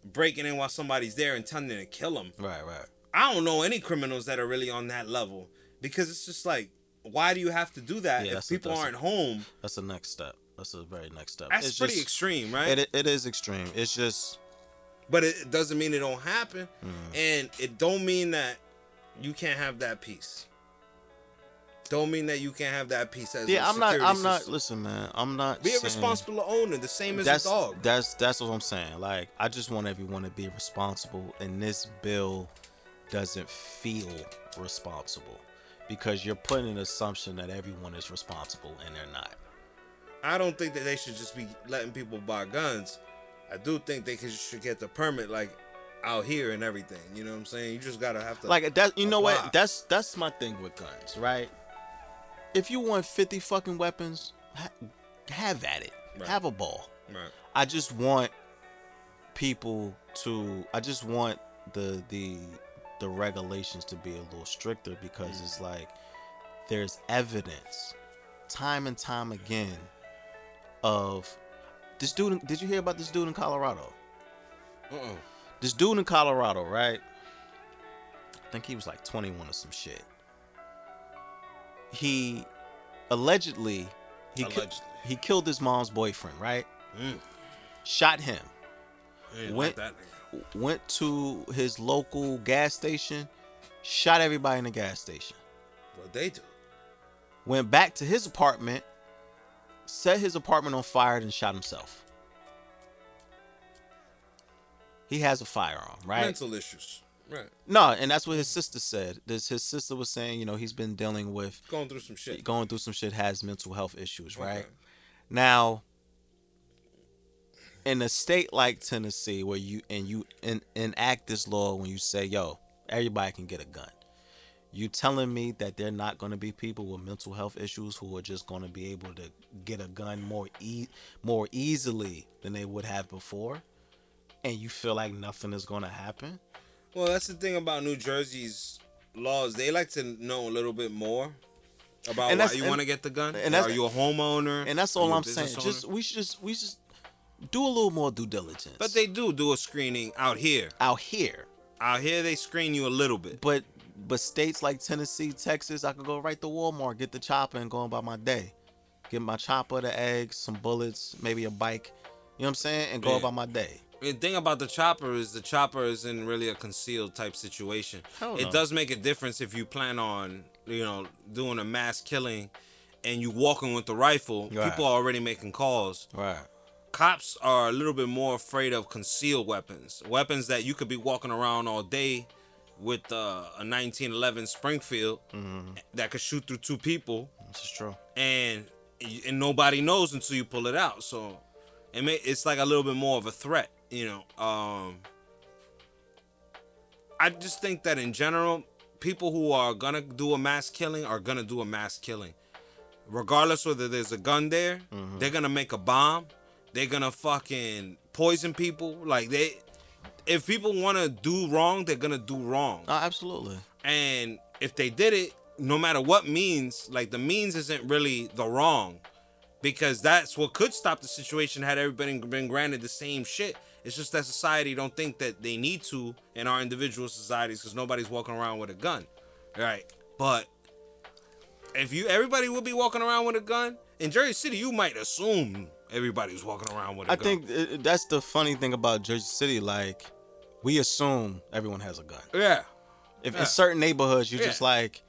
breaking in while somebody's there and telling them to kill them. Right, right. I don't know any criminals that are really on that level because it's just like, why do you have to do that Yeah, if people a- aren't home? That's the next step. That's the very next step. That's It's pretty just- extreme, right? It, it is extreme. It's just but it doesn't mean it don't happen, Mm. and it don't mean that you can't have that piece. Don't mean that you can't have that piece as yeah. i I'm not. I'm not. Listen, man. I'm not. Be a responsible owner, the same as that's a dog. that's that's what I'm saying. Like I just want everyone to be responsible, and this bill doesn't feel responsible because you're putting an assumption that everyone is responsible, and they're not. I don't think that they should just be letting people buy guns. I do think they could, should get the permit like out here and everything. You know what I'm saying? You just gotta have to Like that. You know what? That's that's my thing with guns, right? If you want 50 fucking weapons, ha- have at it. Right. Have a ball. Right. I just want people to I just want the the the regulations to be a little stricter because it's like there's evidence time and time again of this dude did you hear about this dude in Colorado? Uh-uh. This dude in Colorado, right? I think he was like 21 or some shit. He allegedly he ki- he killed his mom's boyfriend, right? Mm. Shot him. Went- like. Went to his local gas station, shot everybody in the gas station. What they do? Went back to his apartment, set his apartment on fire, and shot himself. He has a firearm, right? Mental issues. Right. No, and that's what his sister said. This his sister was saying, you know, he's been dealing with Going through some shit. going through some shit, has mental health issues, right? Okay. Now, in a state like Tennessee, where you and you en- enact this law when you say, "Yo, everybody can get a gun," you telling me that they're not going to be people with mental health issues who are just going to be able to get a gun more e- more easily than they would have before, and you feel like nothing is going to happen? Well, that's the thing about New Jersey's laws. They like to know a little bit more about And why you want to get the gun. and that's- Are you a homeowner? And that's all I'm saying. business Just we should just we just do a little more due diligence. But they do do a screening out here. out here. Out here, they screen you a little bit. But but states like Tennessee, Texas, I could go right to Walmart, get the chopper, and go about my day. Get my chopper, the eggs, some bullets, maybe a bike. You know what I'm saying? And go Yeah. about my day. The thing about the chopper is the chopper is in really a concealed type situation. No. It does make a difference if you plan on, you know, doing a mass killing and you walking with the rifle. Right. People are already making calls. Right. Cops are a little bit more afraid of concealed weapons, weapons that you could be walking around all day with uh, a 1911 Springfield Mm-hmm. that could shoot through two people This is true. and and nobody knows until you pull it out. So it may, it's like a little bit more of a threat, you know. Um, I just think that in general, people who are gonna do a mass killing are gonna do a mass killing, regardless whether there's a gun there. They're gonna make a bomb. They're gonna fucking poison people. Like they, if people want to do wrong, they're gonna do wrong. No, absolutely. And if they did it, no matter what means, like the means isn't really the wrong. Because that's what could stop the situation had everybody been granted the same shit. It's just that society don't think that they need to in our individual societies because nobody's walking around with a gun. Right. But if you everybody would be walking around with a gun, in Jersey City you might assume everybody's walking around with a I gun. I think uh, that's the funny thing about Jersey City. Like, we assume everyone has a gun. Yeah. If Yeah. in certain neighborhoods, you're Yeah. just like,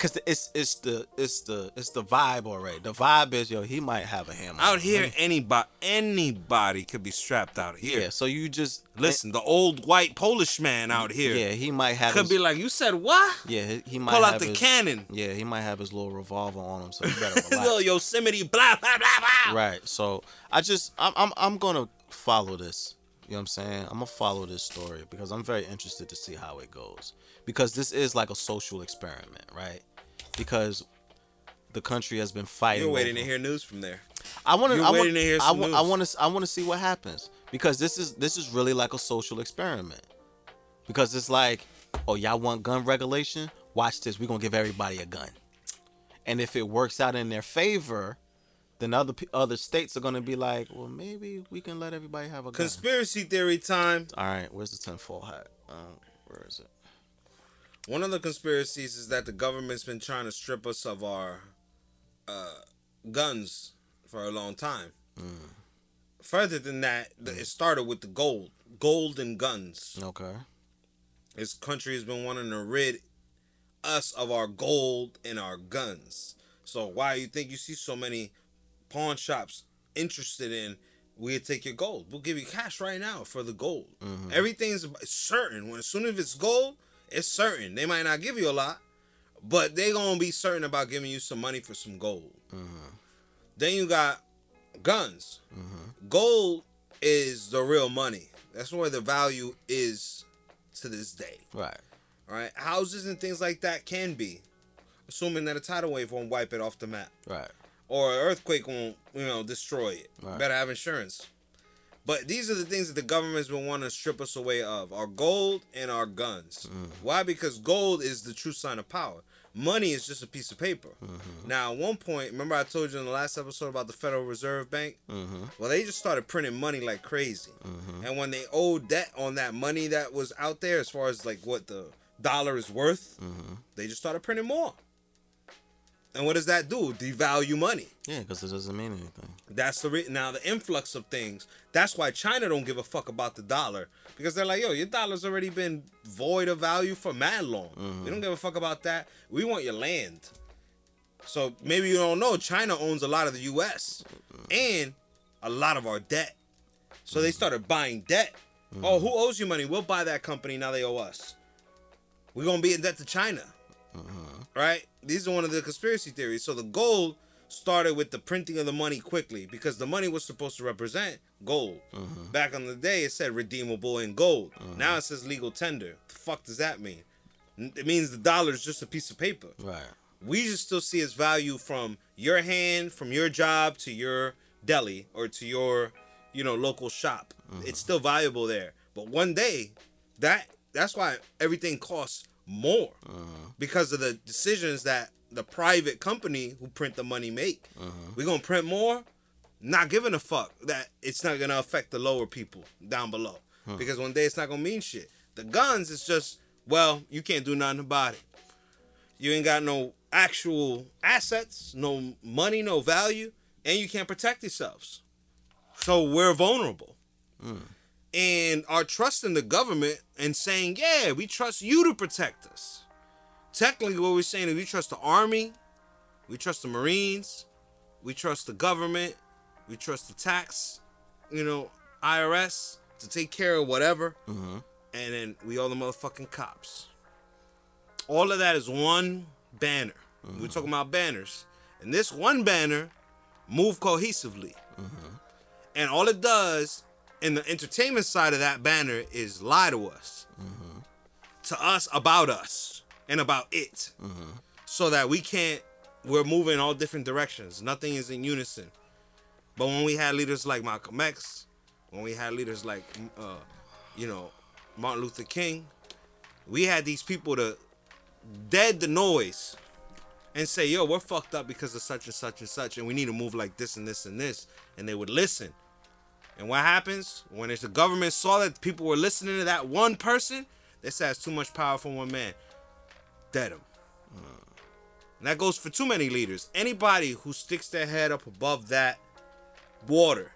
cause it's it's the it's the it's the vibe already. The vibe is yo, he might have a hammer Out here, anybody anybody could be strapped out here. Yeah, so you just Listen, eh the old white Polish man out here Yeah, he might have could his, be like, "You said what? Yeah, he, he might Pull out the his, cannon, Yeah, he might have his little revolver on him, so you better little. Yosemite, blah blah blah blah." right. So I just I'm I'm I'm gonna follow this. You know what I'm saying? I'm gonna follow this story because I'm very interested to see how it goes. Because this is like a social experiment, right? Because the country has been fighting. You're waiting over- to hear news from there. I want to. I want. waiting to hear I some want. I news. want to. I want to see what happens because this is this is really like a social experiment. Because it's like, oh y'all want gun regulation? Watch this. We're gonna give everybody a gun, and if it works out in their favor, then other other states are gonna be like, well maybe we can let everybody have a gun. Conspiracy theory time. All right, where's the tinfoil hat? Um, where is it? One of the conspiracies is that the government's been trying to strip us of our uh, guns for a long time. Further than that, the, it started with the gold, gold and guns. Okay. This country has been wanting to rid us of our gold and our guns. So why you think you see so many pawn shops interested in we'll take your gold. We'll give you cash right now for the gold. Everything's certain. When as soon as it's gold, it's certain. They might not give you a lot, but they gonna be certain about giving you some money for some gold. Uh-huh. Then you got guns. Uh-huh. Gold is the real money. That's where the value is to this day. Right. All right, houses and things like that can be, assuming that a tidal wave won't wipe it off the map, Right. or an earthquake won't, you know, destroy it. Right. Better have insurance. But these are the things that the government's been wanting to strip us away of: our gold and our guns. Why? Because gold is the true sign of power. Money is just a piece of paper. Now, at one point, remember I told you in the last episode about the Federal Reserve Bank? Mm-hmm. Well, they just started printing money like crazy. And when they owed debt on that money that was out there, as far as like what the dollar is worth, Mm-hmm. they just started printing more. And what does that do? Devalue money. Yeah, because it doesn't mean anything. That's the re- now the influx of things. That's why China don't give a fuck about the dollar because they're like, yo, your dollar's already been void of value for mad long. Mm-hmm. We don't give a fuck about that. We want your land. So maybe you don't know, China owns a lot of the U.S. and a lot of our debt. So they mm-hmm. started buying debt. Oh, mm-hmm. who owes you money? We'll buy that company. Now they owe us. We're gonna be in debt to China Uh-huh. right? These are one of the conspiracy theories. So the gold started with the printing of the money quickly because the money was supposed to represent gold. Uh-huh. Back in the day, it said redeemable in gold. Uh-huh. Now it says legal tender. The fuck does that mean? It means the dollar is just a piece of paper. Right. We just still see its value from your hand, from your job to your deli or to your, you know, local shop. It's still valuable there. But one day, that that's why everything costs more uh-huh. because of the decisions that the private company who print the money make. Uh-huh. We're gonna print more, not giving a fuck that it's not gonna affect the lower people down below. Because one day it's not gonna mean shit. The guns is just, well, you can't do nothing about it. You ain't got no actual assets, no money, no value, and you can't protect yourselves. So we're vulnerable. Hmm. And our trust in the government and saying, yeah, we trust you to protect us. Technically, what we're saying is we trust the army, we trust the Marines, we trust the government, we trust the tax, you know, IRS to take care of whatever, mm-hmm. and then we all the motherfucking cops. All of that is one banner. We're mm-hmm. talking about banners, and this one banner move cohesively, mm-hmm. and all it does in the entertainment side of that banner is lie to us, to us about us and about it, so that we can't. We're moving in all different directions. Nothing is in unison. But when we had leaders like Malcolm X, when we had leaders like, uh, you know, Martin Luther King, we had these people to dead the noise and say, yo, we're fucked up because of such and such and such, and we need to move like this and this and this. And they would listen. And what happens when the government saw that people were listening to that one person? They said it's too much power for one man. Dead him. And that goes for too many leaders. Anybody who sticks their head up above that water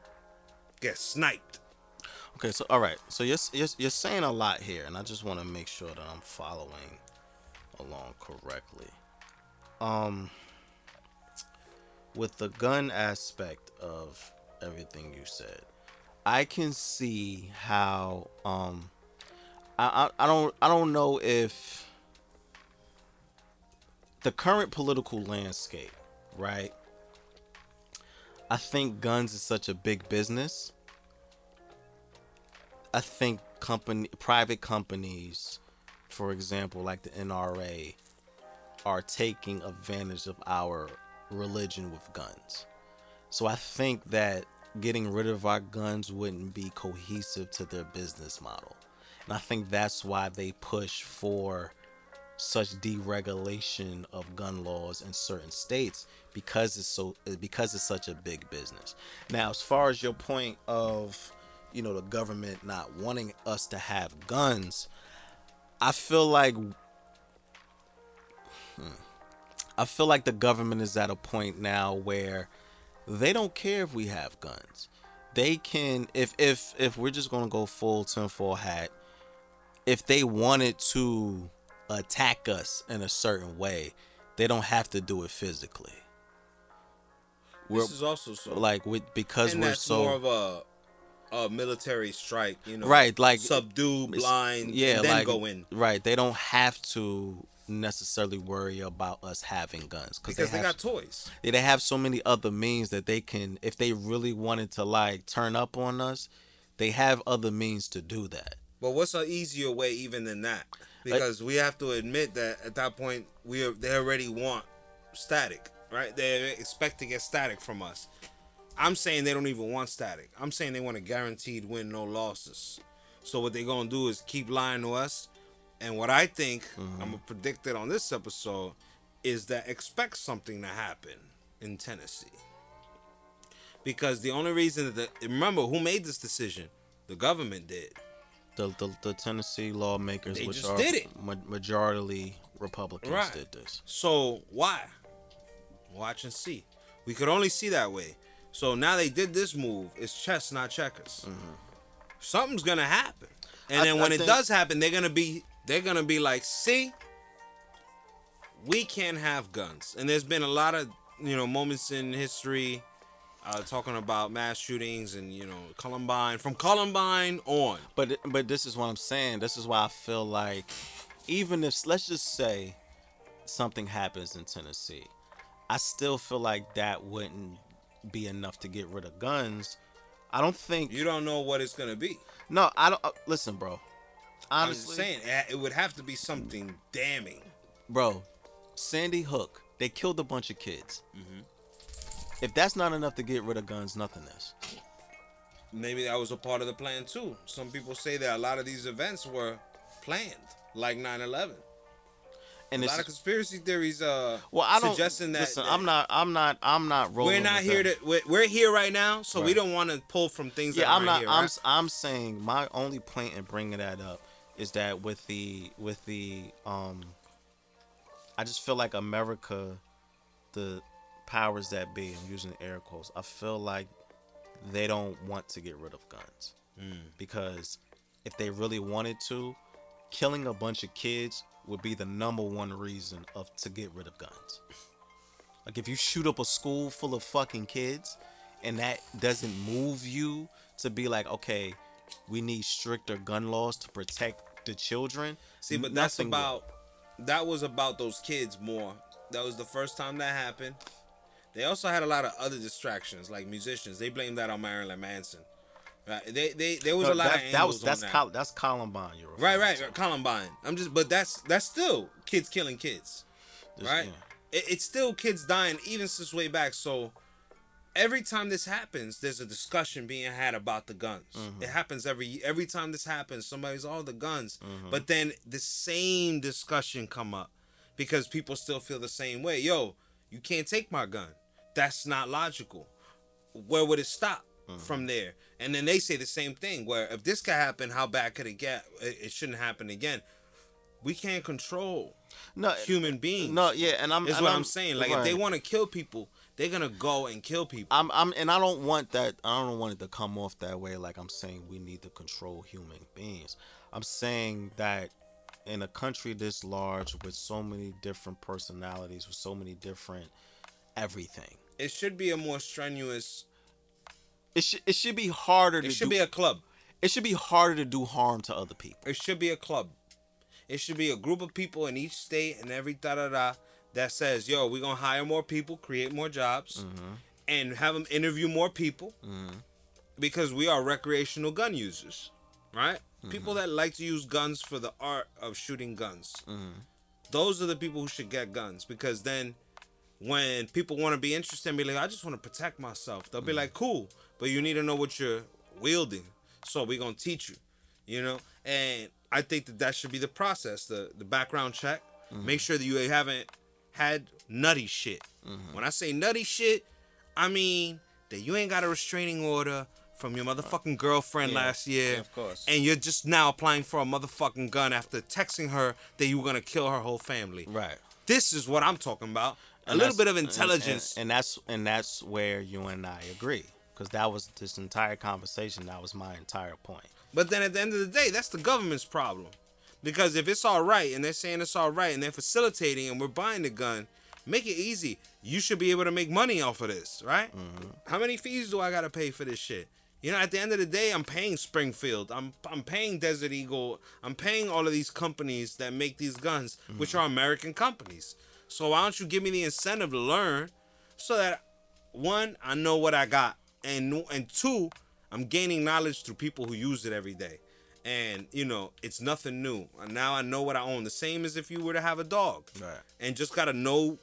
gets sniped. Okay, so all right, so you're you're, you're saying a lot here, and I just want to make sure that I'm following along correctly. Um, with the gun aspect of everything you said, I can see how um, I I, I don't I don't know if the current political landscape, right? I think guns is such a big business. I think company private companies, for example, like the NRA, are taking advantage of our religion with guns. So I think that getting rid of our guns wouldn't be cohesive to their business model. And I think that's why they push for such deregulation of gun laws in certain states because it's so because it's such a big business. Now, as far as your point of you know the government not wanting us to have guns, I feel like hmm, I feel like the government is at a point now where they don't care if we have guns. They can if if if we're just gonna go full tinfoil hat. If they wanted to attack us in a certain way, they don't have to do it physically. We're This is also so like with because we're so more of a a military strike, you know. Right, like- subdue, blind, yeah, and then like go in Right, they don't have to necessarily worry about us having guns because they, they, have, got toys. yeah, they have so many other means that they can if they really wanted to like turn up on us, they have other means to do that. But what's an easier way even than that? Because we have to admit that at that point we are, they already want static, right? They expect to get static from us. I'm saying they don't even want static. I'm saying they want a guaranteed win, no losses. So what they're gonna do is keep lying to us. And what I think mm-hmm. I'm gonna predict it on this episode is that expect something to happen in Tennessee. Because the only reason that remember who made this decision, the government did. The the, the Tennessee lawmakers, They which just are did it. ma- majority Republicans, Right. did this. So why? Watch and see. We could only see that way. So now they did this move. It's chess, not checkers. Mm-hmm. Something's gonna happen, and. I- then I when it think- does happen, they're gonna be they're gonna be like, see, we can't have guns. And there's been a lot of you know moments in history. Uh, talking about mass shootings and you know Columbine from Columbine on. But but this is what I'm saying. This is why I feel like even if let's just say something happens in Tennessee, I still feel like that wouldn't be enough to get rid of guns. I don't think You don't know what it's gonna be. No, I don't uh, listen, bro. I'm just Honestly, saying it it would have to be something damning. bro, Sandy Hook, they killed a bunch of kids. Mm-hmm. If that's not enough to get rid of guns, nothing is. maybe that was a part of the plan too. Some people say that a lot of these events were planned, like 9/11. And A lot of conspiracy theories uh well, I don't suggesting that, listen. that I'm not. I'm not. I'm not rolling. we're not here them. to we're, we're here right now, so we don't want to pull from things that Yeah, I'm not. here. I'm. right? I'm saying my only point in bringing that up is that with the with the um, I just feel like America, the powers that be, I'm using air quotes. I feel like they don't want to get rid of guns Mm. because if they really wanted to, killing a bunch of kids would be the number one reason of to get rid of guns. Like if you shoot up a school full of fucking kids and that doesn't move you to be like, okay, we need stricter gun laws to protect the children. See, but that's will. about that was about those kids more. That was the first time that happened. They also had a lot of other distractions, like musicians. They blame that on Marilyn Manson. Right? They they there was No, a lot that, of that was that's that. Col- that's Columbine. You're right, right, to. right, Columbine. I'm just, but that's that's still kids killing kids. Just, right? yeah. It, it's still kids dying even since way back. So every time this happens, there's a discussion being had about the guns. Mm-hmm. It happens every every time this happens. Somebody's all the guns, Mm-hmm. but then the same discussion come up because people still feel the same way. Yo, you can't take my gun. That's not logical. Where would it stop? Mm-hmm. From there, and then they say the same thing. Where if this could happen, how bad could it get? It, shouldn't happen again. We can't control No, human beings. no, yeah, and I'm. Is what I'm, saying. Like if they want to kill people, they're gonna go and kill people. I'm, I'm, and I don't want that. I don't want it to come off that way. Like I'm saying, we need to control human beings. I'm saying that in a country this large with so many different personalities, with so many different everything, It should be a more strenuous. It should it should be harder to It should do, be a club. it should be harder to do harm to other people. It should be a club. It should be a group of people in each state and every da da da that says, "Yo, we're gonna hire more people, create more jobs, Mm-hmm. and have them interview more people." Because we are recreational gun users, right? Mm-hmm. People that like to use guns for the art of shooting guns. Mm-hmm. Those are the people who should get guns because then when people want to be interested and be like, I just want to protect myself, they'll be Mm-hmm. like, cool, but you need to know what you're wielding. So we're going to teach you, you know? And I think that that should be the process the, the background check. Mm-hmm. Make sure that you haven't had nutty shit. Mm-hmm. When I say nutty shit, I mean that you ain't got a restraining order from your motherfucking girlfriend Yeah, last year. yeah, of course. And you're just now applying for a motherfucking gun after texting her that you were going to kill her whole family. Right. This is what I'm talking about. a And little bit of and- intelligence. and, and that's and that's where you and I agree because that was this entire conversation. That was my entire point. But then at the end of the day, that's the government's problem. Because if it's all right and they're saying it's all right and they're facilitating and we're buying the gun, make it easy. You should be able to make money off of this, right? Mm-hmm. How many fees do I gotta pay for this shit? You know, at the end of the day, I'm paying Springfield. I'm I'm paying Desert Eagle. I'm paying all of these companies that make these guns, mm-hmm. which are American companies. So why don't you give me the incentive to learn, so that one, I know what I got, and and two, I'm gaining knowledge through people who use it every day. And you know, it's nothing new. And now I know what I own. The same as if you were to have a dog, Right. and just gotta know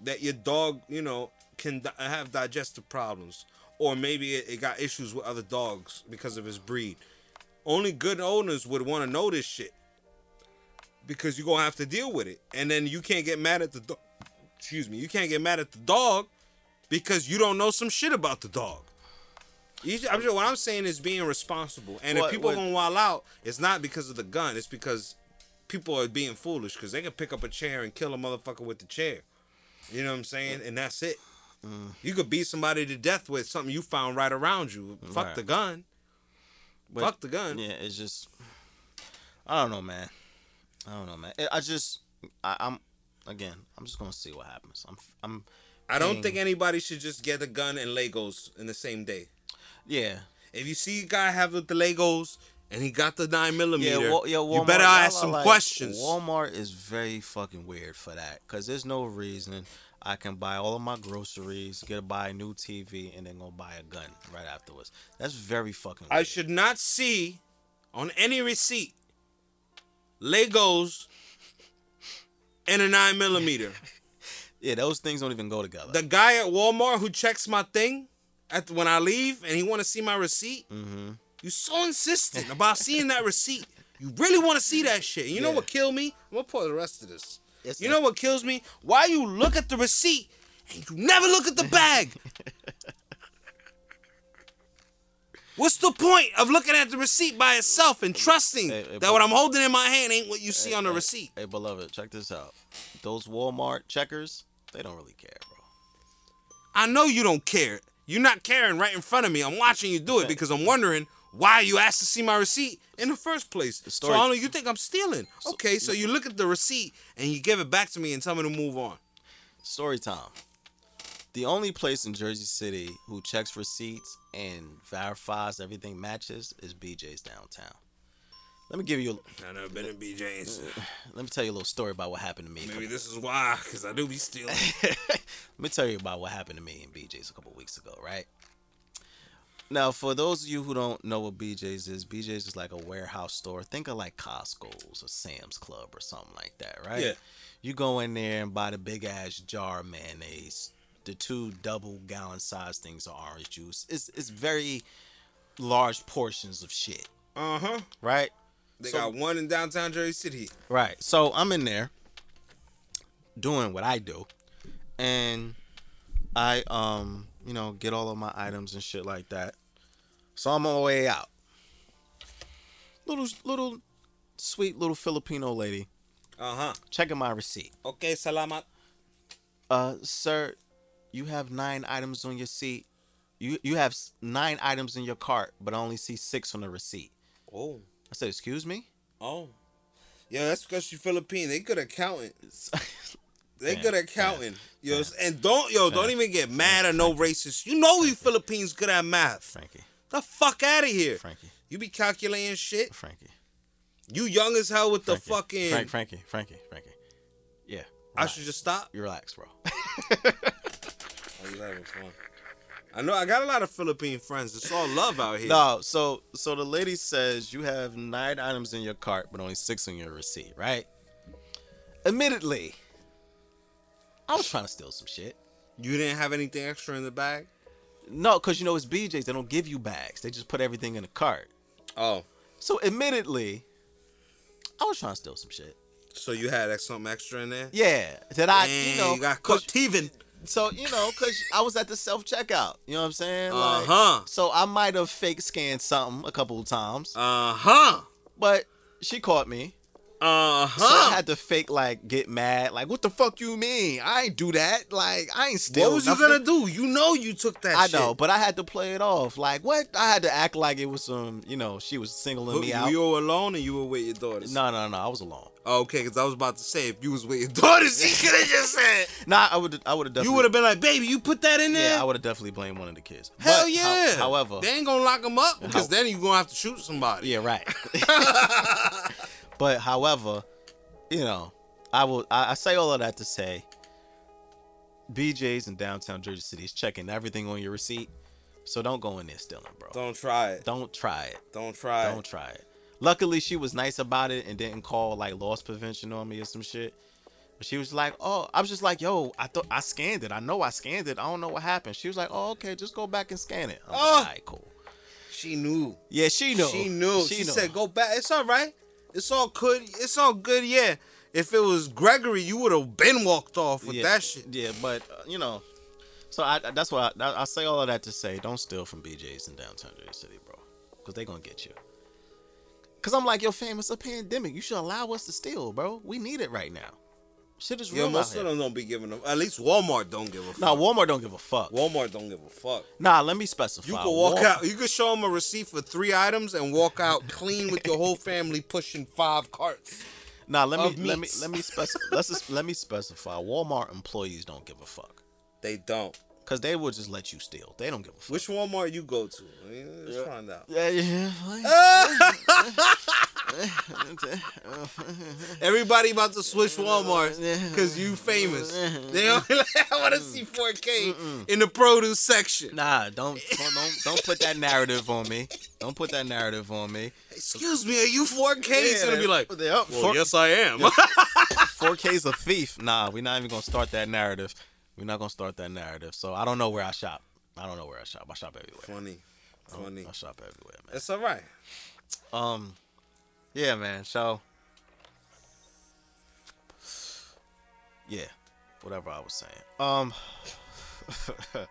that your dog, you know, can di- have digestive problems, or maybe it, it got issues with other dogs because of his breed. Only good owners would want to know this shit because you're gonna have to deal with it, and then you can't get mad at the dog. Excuse me, you can't get mad at the dog because you don't know some shit about the dog. You, I'm sure what I'm saying is being responsible, and What- if people what- gonna wild out, it's not because of the gun. It's because people are being foolish because they can pick up a chair and kill a motherfucker with the chair. You know what I'm saying? And that's it. Mm. You could beat somebody to death with something you found right around you. Fuck Right. the gun. But, Fuck the gun. Yeah, it's just I don't know, man. I don't know, man. I- I just I, I'm again. I'm just gonna see what happens. I'm I'm I don't think anybody should just get a gun and Legos in the same day. Yeah. If you see a guy have the Legos and he got the nine millimeter, Yeah, Wa- yeah, Walmart, you better ask some like- questions. Walmart is very fucking weird for that because there's no reason I can buy all of my groceries, get to buy a new TV, and then go buy a gun right afterwards. That's very fucking. I should not see on any receipt Legos and a nine millimeter. yeah, those things don't even go together. the guy at Walmart who checks my thing at when I leave and he want to see my receipt. mm-hmm. You so insistent about seeing that receipt. You really want to see that shit. And you know what killed me? I'm gonna pour the rest of this. It's you know what kills me? Why you look at the receipt and you never look at the bag? What's the point of looking at the receipt by itself and trusting Hey, hey, that what I'm holding in my hand ain't what you see on the Hey, receipt? Hey, beloved, check this out. Those Walmart checkers, they don't really care, bro. I know you don't care. You're not caring right in front of me. I'm watching you do it because I'm wondering why you asked to see my receipt in the first place. So story- I know you think I'm stealing. Okay, so you look at the receipt and you give it back to me and tell me to move on. Story time. The only place in Jersey City who checks receipts and verifies everything matches is BJ's downtown. Let me give you. I never been in BJ's. Let me tell you a little story about what happened to me. Maybe this is why, because I do be stealing. Let me tell you about what happened to me in BJ's a couple weeks ago, right? Now, for those of you who don't know what BJ's is, BJ's is like a warehouse store. Think of like Costco's or Sam's Club or something like that, right? Yeah. You go in there and buy the big ass jar of mayonnaise, the two double gallon size things of orange juice. It's it's very large portions of shit, Uh huh. right? They So- got one in downtown Jersey City. Right. So I'm in there doing what I do. And I um, you know, get all of my items and shit like that. So I'm on my way out. Little little sweet little Filipino lady Uh huh. checking my receipt. Okay, salamat. Uh, sir, you have nine items on your seat. You you have nine items in your cart, but I only see six on the receipt. Oh. I said, "Excuse me." Oh. Yeah, that's because you're Philippine. They good at accounting. They good at counting. Yo, and don't yo, don't even get mad at no racist. You know we Philippines good at math. Frankie, The fuck out of here. Frankie, You be calculating shit. Frankie. You young as hell with the Frankie, fucking. Frank, Frankie, Frankie, Frankie. Yeah. I should just stop. You relax, bro. I was having fun. I know I got a lot of Philippine friends. It's all love out here. no, so so the lady says you have nine items in your cart, but only six on your receipt, right? Admittedly, I was trying to steal some shit. You didn't have anything extra in the bag? No, because you know it's BJ's. They don't give you bags. They just put everything in a cart. Oh, So admittedly, I was trying to steal some shit. so you had something extra in there? Yeah, that I, you know, you got cooked even. So you know, cause I was at the self checkout. You know what I'm saying? uh huh. So I might have fake scanned something a couple of times, Uh huh. but she caught me. Uh huh. So I had to fake like get mad. Like, what the fuck you mean? I ain't do that. Like, I ain't steal. What was you gonna do? You know you took that. I shit. know, but I had to play it off. Like, what? I had to act like it was some, you know, she was singling me out. You were alone and you were with your daughters. No, no, no. I was alone. Oh, okay, because I was about to say if you was with your daughters, you could have just said. Nah, I would. I would have definitely. You would have been like, baby, you put that in there. Yeah, I would have definitely blamed one of the kids. Hell But, yeah. how- however, they ain't gonna lock them up because then you gonna have to shoot somebody. yeah, right. but however, you know, I will. I, I say all of that to say, BJ's in downtown Jersey City is checking everything on your receipt, so don't go in there stealing, bro. Don't, try it. Don't try it. Don't try Don't it. try it. Luckily, she was nice about it and didn't call like loss prevention on me or some shit. But she was like, "Oh, I was just like, yo, I thought I scanned it. I know I scanned it. I don't know what happened." She was like, "Oh, okay, just go back and scan it." I'm ah! like, Oh. all right, cool. She knew. Yeah, she knew. She knew. She, knew. said, "Go back. It's all right. It's all good. It's all good. Yeah. If it was Gregory, you would have been walked off with yeah, that shit. Yeah, but uh, you know, so I, I- that's why I, I say all of that to say, don't steal from BJ's in downtown Jersey City, bro, because they gonna get you. Cause I'm like, yo, fam, it's a pandemic. You should allow us to steal, bro. We need it right now. Shit is Yeah, real. most out of them don't be giving them. At least Walmart don't give a fuck. Nah, Walmart don't give a fuck. Walmart don't give a fuck. Nah, let me specify. You can walk Wal- out. You can show them a receipt for three items and walk out clean with your whole family pushing five carts. Nah, let me of let me let me specify. let's just, let me specify. Walmart employees don't give a fuck, They don't. Cause they will just let you steal. They don't give a fuck. Which Walmart you go to? Let's find out. Yeah, yeah. Everybody about to switch Walmart because you famous. They only like, I want to see 4K in the produce section. Nah, don't don't don't, put that narrative on me. Don't put that narrative on me. Excuse me, are you 4K? He's gonna be like, well, yes, I am. 4K's a thief. Nah, we're not even gonna start that narrative. We're not gonna start that narrative. So I don't know where I shop. I don't know where I shop. I shop everywhere. funny, funny. I shop everywhere, man. That's all right. Um, yeah, man. So, yeah, whatever I was saying. Um,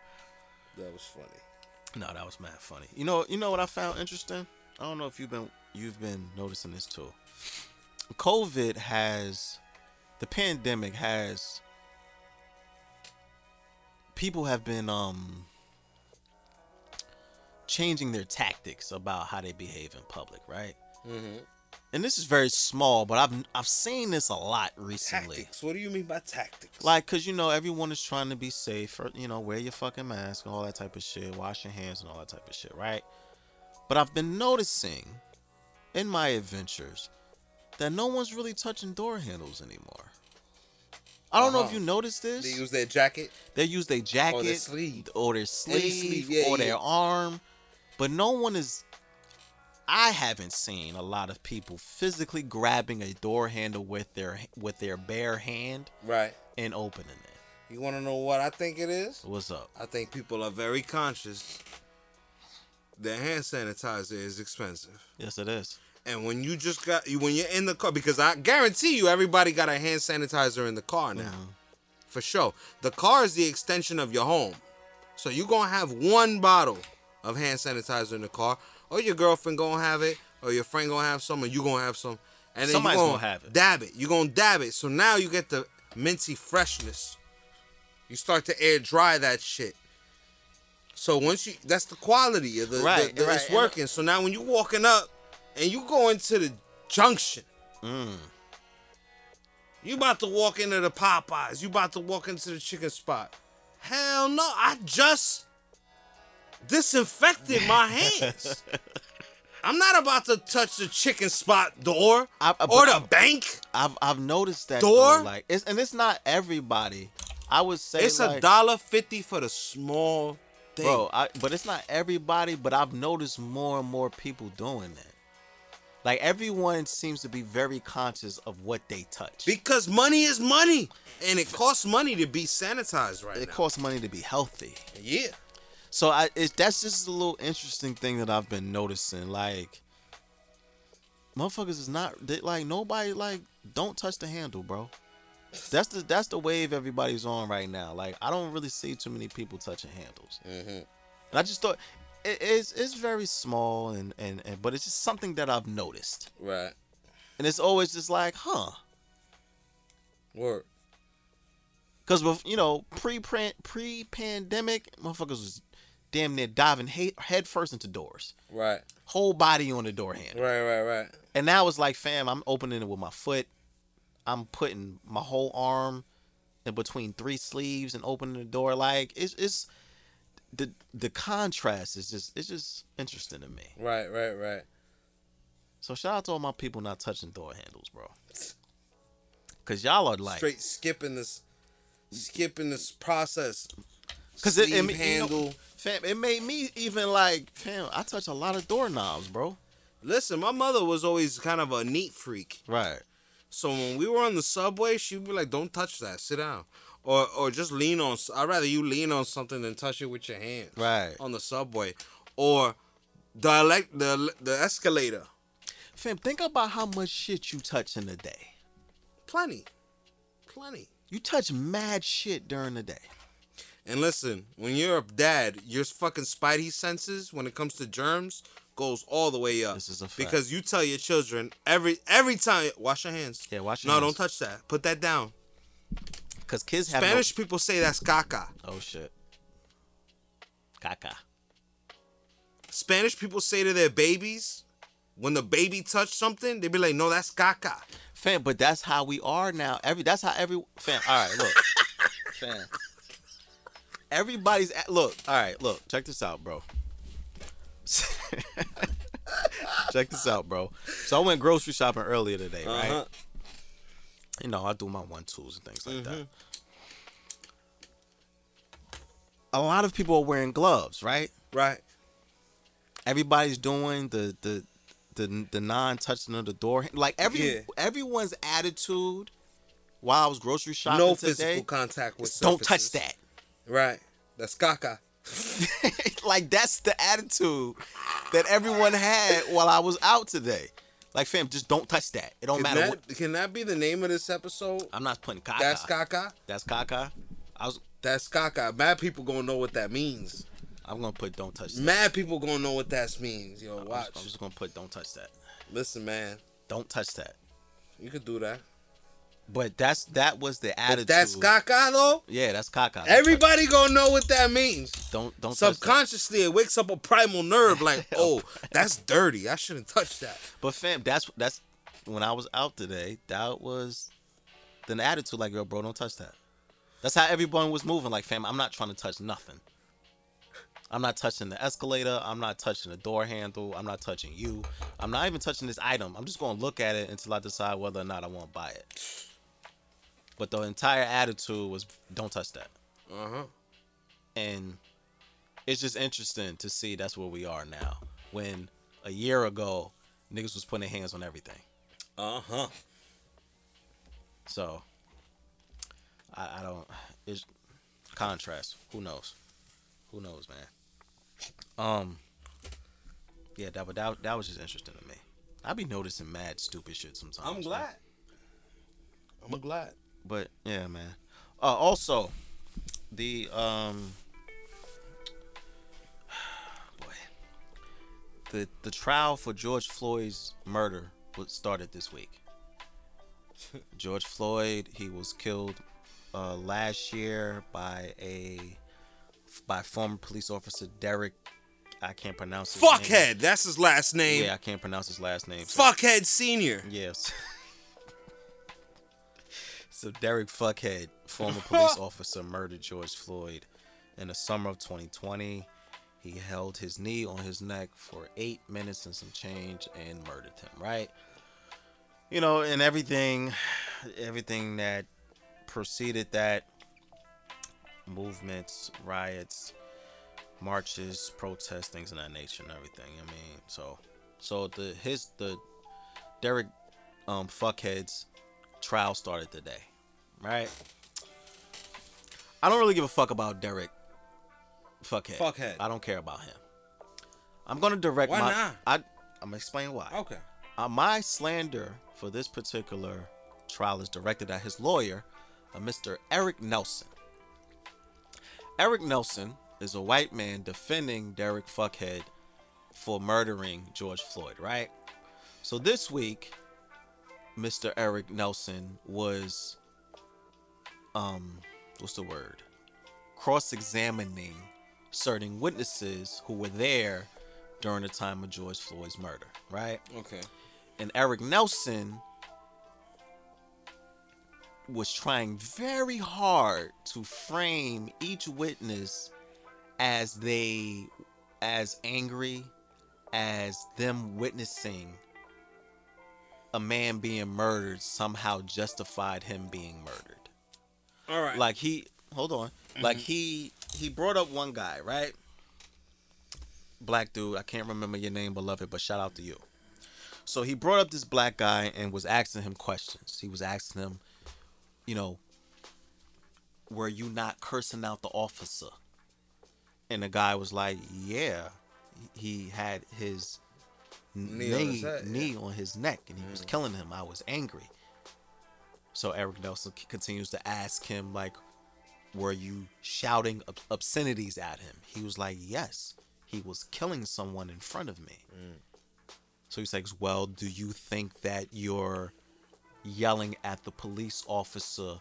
That was funny. no, that was mad funny. You know, you know what I found interesting? I don't know if you've been you've been noticing this too. COVID has the pandemic has people have been um changing their tactics about how they behave in public, right? Mm-hmm. and this is very small, but I've I've seen this a lot recently. Tactics. What do you mean by tactics? Like, cause you know everyone is trying to be safe, or you know, wear your fucking mask and all that type of shit, wash your hands and all that type of shit, right? But I've been noticing in my adventures that no one's really touching door handles anymore. I don't know if Uh-huh. you noticed this. they use their jacket. They use their jacket or their sleeve. or their sleeve, sleeve, yeah, or yeah. their arm, but no one is. I haven't seen a lot of people physically grabbing a door handle with their with their bare hand Right. and opening it. You want to know what I think it is? What's up? I think people are very conscious that hand sanitizer is expensive. Yes, it is. And when you just got you when you're in the car, because I guarantee you everybody got a hand sanitizer in the car now. Uh-huh. For sure. The car is the extension of your home. So you're gonna have one bottle of hand sanitizer in the car, or your girlfriend gonna have it, or your friend gonna have some, or you gonna have some. And then Somebody's you gonna have it. Dab it. You're gonna dab it. So now you get the minty freshness. You start to air dry that shit. So once you that's the quality of the, the- Right, the- right. it's working. So now when you're walking up and you go into the junction, Mm. you about to walk into the Popeyes. You about to walk into the chicken spot. Hell no! I just disinfected my hands. I'm not about to touch the chicken spot door I- I- or the I'm- bank. I've I've noticed that Door? though, like it's and it's not everybody. I would say It's a dollar fifty for the small thing. bro. I, but it's not everybody. But I've noticed more and more people doing that. Like everyone seems to be very conscious of what they touch. because money is money, and it costs money to be sanitized right it now. costs money to be healthy. yeah, So I it, that's just a little interesting thing that I've been noticing. Like motherfuckers is not they, like nobody like don't touch the handle, bro. That's the that's the wave everybody's on right now. Like I don't really see too many people touching handles. Mm-hmm. And I just thought it, it's it's very small and, and and but it's just something that I've noticed. right. and it's always just like, huh? Word. Because with you know pre pre pandemic, motherfuckers was damn near diving he- head first into doors, Right. whole body on the door handle. Right. Right. Right. And now it's like, fam, I'm opening it with my foot. I'm putting my whole arm in between three sleeves and opening the door. Like it's it's the the contrast is just it's just interesting to me. Right. Right. Right. So shout out to all my people not touching door handles, bro. Cause y'all are like, Straight skipping this, skipping this process. cause it, it ma- you know, handle. fam, it made me even like, fam, I touch a lot of doorknobs, bro. Listen, my mother was always kind of a neat freak. Right. So when we were on the subway, she'd be like, "Don't touch that. Sit down." Or, or just lean on. I'd rather you lean on something than touch it with your hand. Right. On the subway, or the elect the the escalator. Fam, think about how much shit you touch in a day. Plenty, plenty. You touch mad shit during the day. And listen, when you're a dad, your fucking spidey senses when it comes to germs goes all the way up. This is a fact. because you tell your children every every time, wash your hands. Yeah, wash your No, hands. don't touch that. Put that down. Cause kids have no- Spanish people say that's caca. Oh shit. Caca. Spanish people say to their babies, when the baby touch something, they be like, "No, that's caca." Fam, but that's how we are now. Every that's how every fam. All right, look, fam. Everybody's at, look. All right, look. Check this out, bro. check this out, bro. So I went grocery shopping earlier today, right? Uh-huh. You know, I do my one twos and things like that. Mm-hmm. A lot of people are wearing gloves, right? Right. everybody's doing the the the, the non touching of the door. Like every Yeah. everyone's attitude while I was grocery shopping No today. physical contact with. Don't touch that. Right. That's caca. like that's the attitude that everyone had while I was out today. Like fam, just don't touch that. It don't Can matter that, what. can that be the name of this episode? I'm not putting caca. That's caca. That's caca. I was. That's caca. Mad people gonna know what that means. I'm gonna put don't touch that. Mad people gonna know what that means. Yo, I'm watch. just, I'm just gonna put don't touch that. Listen, man. Don't touch that. You could do that. But that's that was the attitude. But that's caca though. Yeah, that's caca. Everybody gonna know what that means. Don't don't. Subconsciously, it wakes up a primal nerve like, oh, that's dirty. I shouldn't touch that. But fam, that's that's when I was out today. That was the attitude like, yo, bro, don't touch that. That's how everyone was moving. Like, fam, I'm not trying to touch nothing. I'm not touching the escalator. I'm not touching the door handle. I'm not touching you. I'm not even touching this item. I'm just gonna look at it until I decide whether or not I want to buy it. But the entire attitude was, don't touch that. Uh huh. And it's just interesting to see that's where we are now. When a year ago, niggas was putting their hands on everything. Uh huh. So I, I don't. It's contrast. Who knows? Who knows, man? Um. Yeah, that but that that was just interesting to me. I be noticing mad stupid shit sometimes. I'm man. glad. I'm glad. But yeah, man. Uh, also, the um. Boy. The the trial for George Floyd's murder was started this week. George Floyd, he was killed uh, last year by a by former police officer Derek. I can't pronounce his name. Fuckhead. That's his last name. Yeah, I can't pronounce his last name. so- Fuckhead Senior. Yes. so Derek Fuckhead, former police officer, murdered George Floyd in the summer of 2020. He held his knee on his neck for eight minutes and some change and murdered him. Right. You know, and everything, everything that preceded that, movements, riots, marches, protests, things of that nature, and everything. I mean, so, so the his the Derek um fuckheads trial started today, right? I don't really give a fuck about Derek fuckhead. Fuckhead. I don't care about him. I'm gonna direct Why my. not? I I'm gonna explain why. Okay. Uh, my slander for this particular trial is directed at his lawyer, uh, Mr. Eric Nelson. Eric Nelson is a white man defending Derek Fuckhead for murdering George Floyd, right? So this week, Mr. Eric Nelson was um what's the word? Cross-examining certain witnesses who were there during the time of George Floyd's murder, right? Okay. And Eric Nelson was trying very hard to frame each witness as they as angry as them witnessing a man being murdered somehow justified him being murdered. All right. Like he hold on. Like mm-hmm. he he brought up one guy, right? Black dude, I can't remember your name, beloved, but shout out to you. So he brought up this black guy and was asking him questions. He was asking him, you know, were you not cursing out the officer? And the guy was like, yeah. He had his Knee knee, on his knee on his neck and he was mm. killing him. I was angry. So Eric Nelson continues to ask him, like, were you shouting obscenities at him? He was like, yes. He was killing someone in front of me. Mm. So he's like, well, do you think that you're yelling at the police officer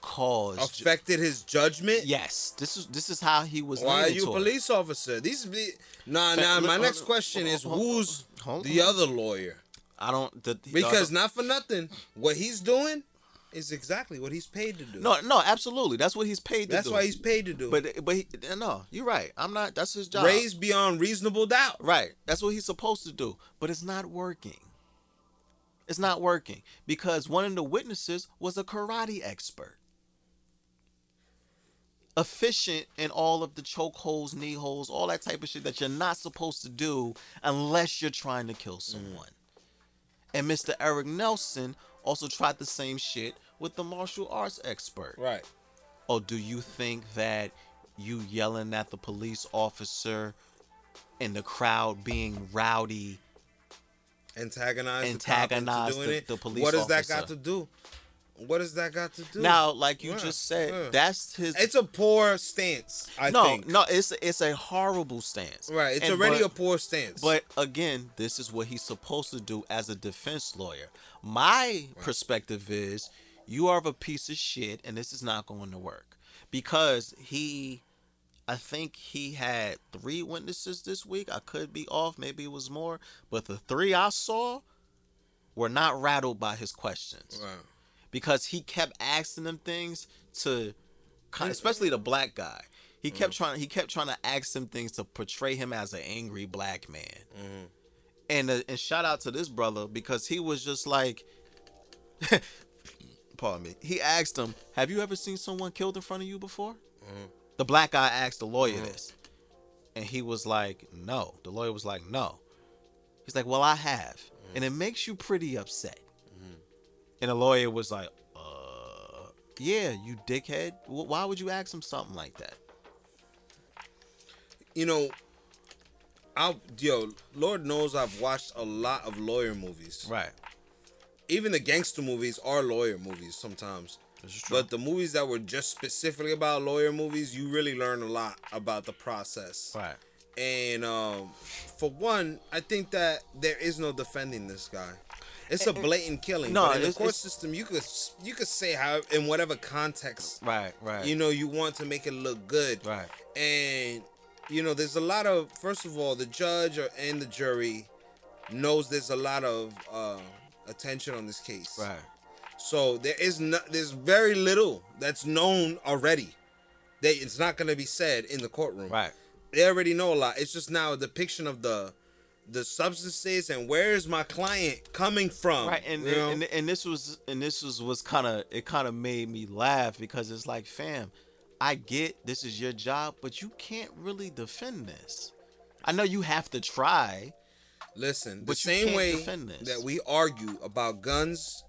caused? Affected his judgment. yes, this is this is how he was. Why are you a police officer? These be nah nah. look, My next on, question is on, who's the other lawyer? I don't the, Because not for nothing, what he's doing is exactly what he's paid to do. no, no, absolutely. That's what he's paid to do. that's do. why he's paid to do. But but he, no, you're right. I'm not. That's his job. raised beyond reasonable doubt. Right. That's what he's supposed to do. But it's not working. It's not working because one of the witnesses was a karate expert. Efficient in all of the choke holes, knee holes, all that type of shit that you're not supposed to do unless you're trying to kill mm. someone. And Mr. Eric Nelson also tried the same shit with the martial arts expert. Right. Oh, do you think that you yelling at the police officer and the crowd being rowdy? Antagonize, Antagonize the, cop into doing the- the police What does that got to do? What does that got to do? Now, like you Yeah, just said, yeah. that's his. it's a poor stance. I no, think. no, it's it's a horrible stance. Right. It's And already but- a poor stance. But again, this is what he's supposed to do as a defense lawyer. My perspective is you are a piece of shit and this is not going to work. Because he I think he had three witnesses this week. I could be off, maybe it was more, but the three I saw were not rattled by his questions Right. Because he kept asking them things to especially the black guy. He kept mm. trying he kept trying to ask them things to portray him as an angry black man. Mm-hmm. And uh, and shout out to this brother because he was just like pardon me he asked him have you ever seen someone killed in front of you before? Mm-hmm. The black guy asked the lawyer mm-hmm. this. And he was like no. The lawyer was like no. He's like well i have. Mm. And it makes you pretty upset and the lawyer was like, uh, yeah, you dickhead. Why would you ask him something like that? you know, I yo, Lord knows I've watched a lot of lawyer movies. Right. Even the gangster movies are lawyer movies sometimes. This is true. But the movies that were just specifically about lawyer movies, you really learn a lot about the process. Right. And um, for one, I think that there is no defending this guy. It's a blatant killing. No, but in the court system, you could you could say how in whatever context Right. Right. you know you want to make it look good. Right. And you know, there's a lot of first of all, the judge or, and the jury knows there's a lot of uh, attention on this case. Right. So there is no, there's very little that's known already. That it's not going to be said in the courtroom. Right. They already know a lot. It's just now a depiction of the the substances and where is my client coming from. Right. And know? and, and this was and this was was kind of it kind of made me laugh because it's like, fam, I get this is your job, but you can't really defend this. I know you have to try. Listen, the same way that we argue about guns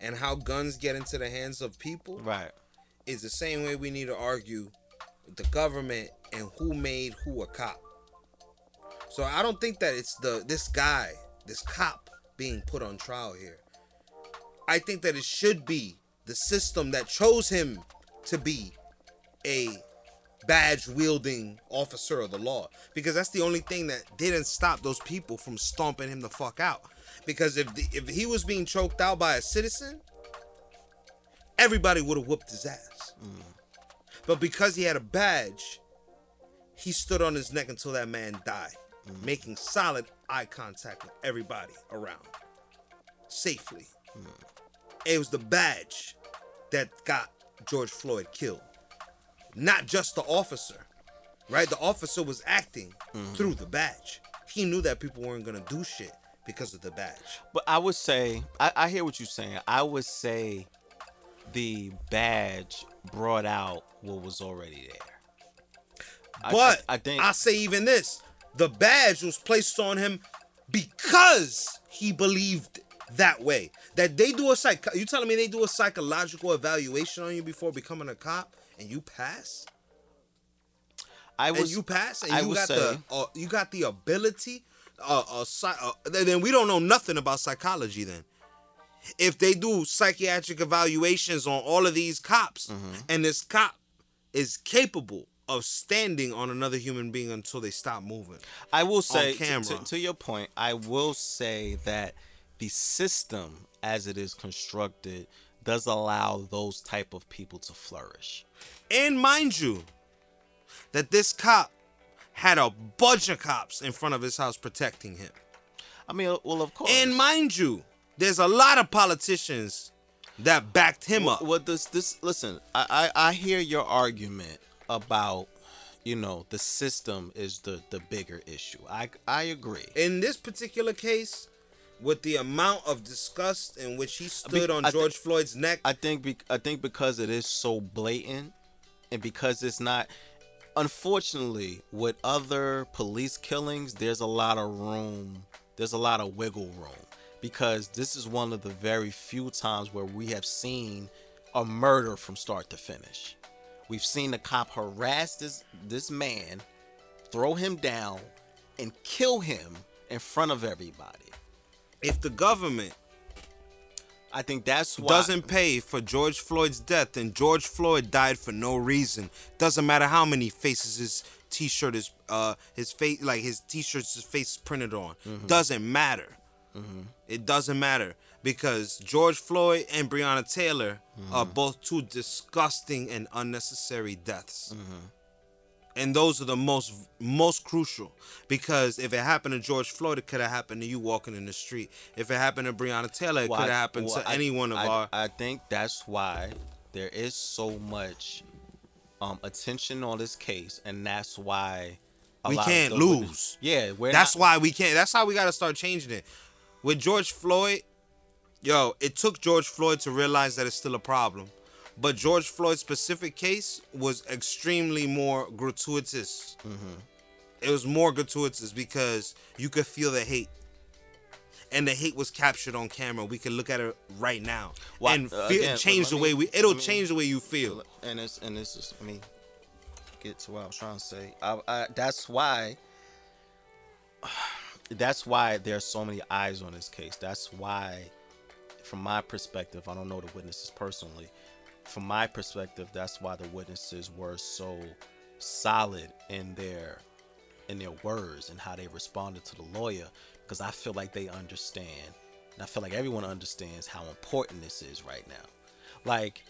and how guns get into the hands of people Right. is the same way we need to argue with the government and who made who a cop. So I don't think that it's the this guy, this cop being put on trial here. I think that it should be the system that chose him to be a badge wielding officer of the law because that's the only thing that didn't stop those people from stomping him the fuck out. Because if the, if he was being choked out by a citizen, everybody would have whooped his ass. Mm. But because he had a badge, he stood on his neck until that man died, making solid eye contact with everybody around safely. Hmm. It was the badge that got George Floyd killed, not just the officer. Right? The officer was acting mm-hmm. through the badge. He knew that people weren't gonna do shit because of the badge. But I would say, I, I hear what you're saying. I would say the badge brought out what was already there. I- But I, I think I say even this: the badge was placed on him because he believed that way. That they do a psych. You telling me they do a psychological evaluation on you before becoming a cop, and you pass, I was and you pass, and I you got say- the uh, you got the ability. Uh, uh, psy- uh, then then we don't know nothing about psychology. Then, if they do psychiatric evaluations on all of these cops, Mm-hmm. and this cop is capable of standing on another human being until they stop moving. I will say to, to, to your point, I will say that the system as it is constructed does allow those type of people to flourish. And mind you, that this cop had a bunch of cops in front of his house protecting him. I mean, well, of course. And mind you, there's a lot of politicians that backed him up. What this this listen, I, I I hear your argument about you know the system is the the bigger issue. I I agree. In this particular case, with the amount of disgust in which he stood on I George Floyd's neck, I think be, I think because it is so blatant, and because it's not. Unfortunately, with other police killings, there's a lot of room. There's a lot of wiggle room because this is one of the very few times where we have seen a murder from start to finish. We've seen the cop harass this this man, throw him down, and kill him in front of everybody. if the government I think that's why doesn't pay for George Floyd's death, and George Floyd died for no reason. Doesn't matter how many faces his T-shirt is, uh, his face, like his T-shirt's his face is printed on. Doesn't matter. It doesn't matter because George Floyd and Breonna Taylor are both two disgusting and unnecessary deaths. And those are the most most crucial because if it happened to George Floyd, it could have happened to you walking in the street. If it happened to Breonna Taylor, it Well, could have happened well, to I- any one of I, our. I think that's why there is so much um, attention on this case, and that's why a We can't the witness- lose. Yeah, That's not- why we can't. That's how we got to start changing it. With George Floyd, yo, it took George Floyd to realize that it's still a problem. But George Floyd's specific case was extremely more gratuitous. Mm-hmm. It was more gratuitous because you could feel the hate. And the hate was captured on camera. We can look at it right now and uh, feel, again, change the me- way we. It'll me- change the way you feel. and it's and this is I mean, get to what I was trying to say. I, I, that's why. That's why there's so many eyes on this case. That's why, from my perspective, I don't know the witnesses personally. From my perspective, that's why the witnesses were so solid in their in their words and how they responded to the lawyer because I feel like they understand and I feel like everyone understands how important this is right now. Like,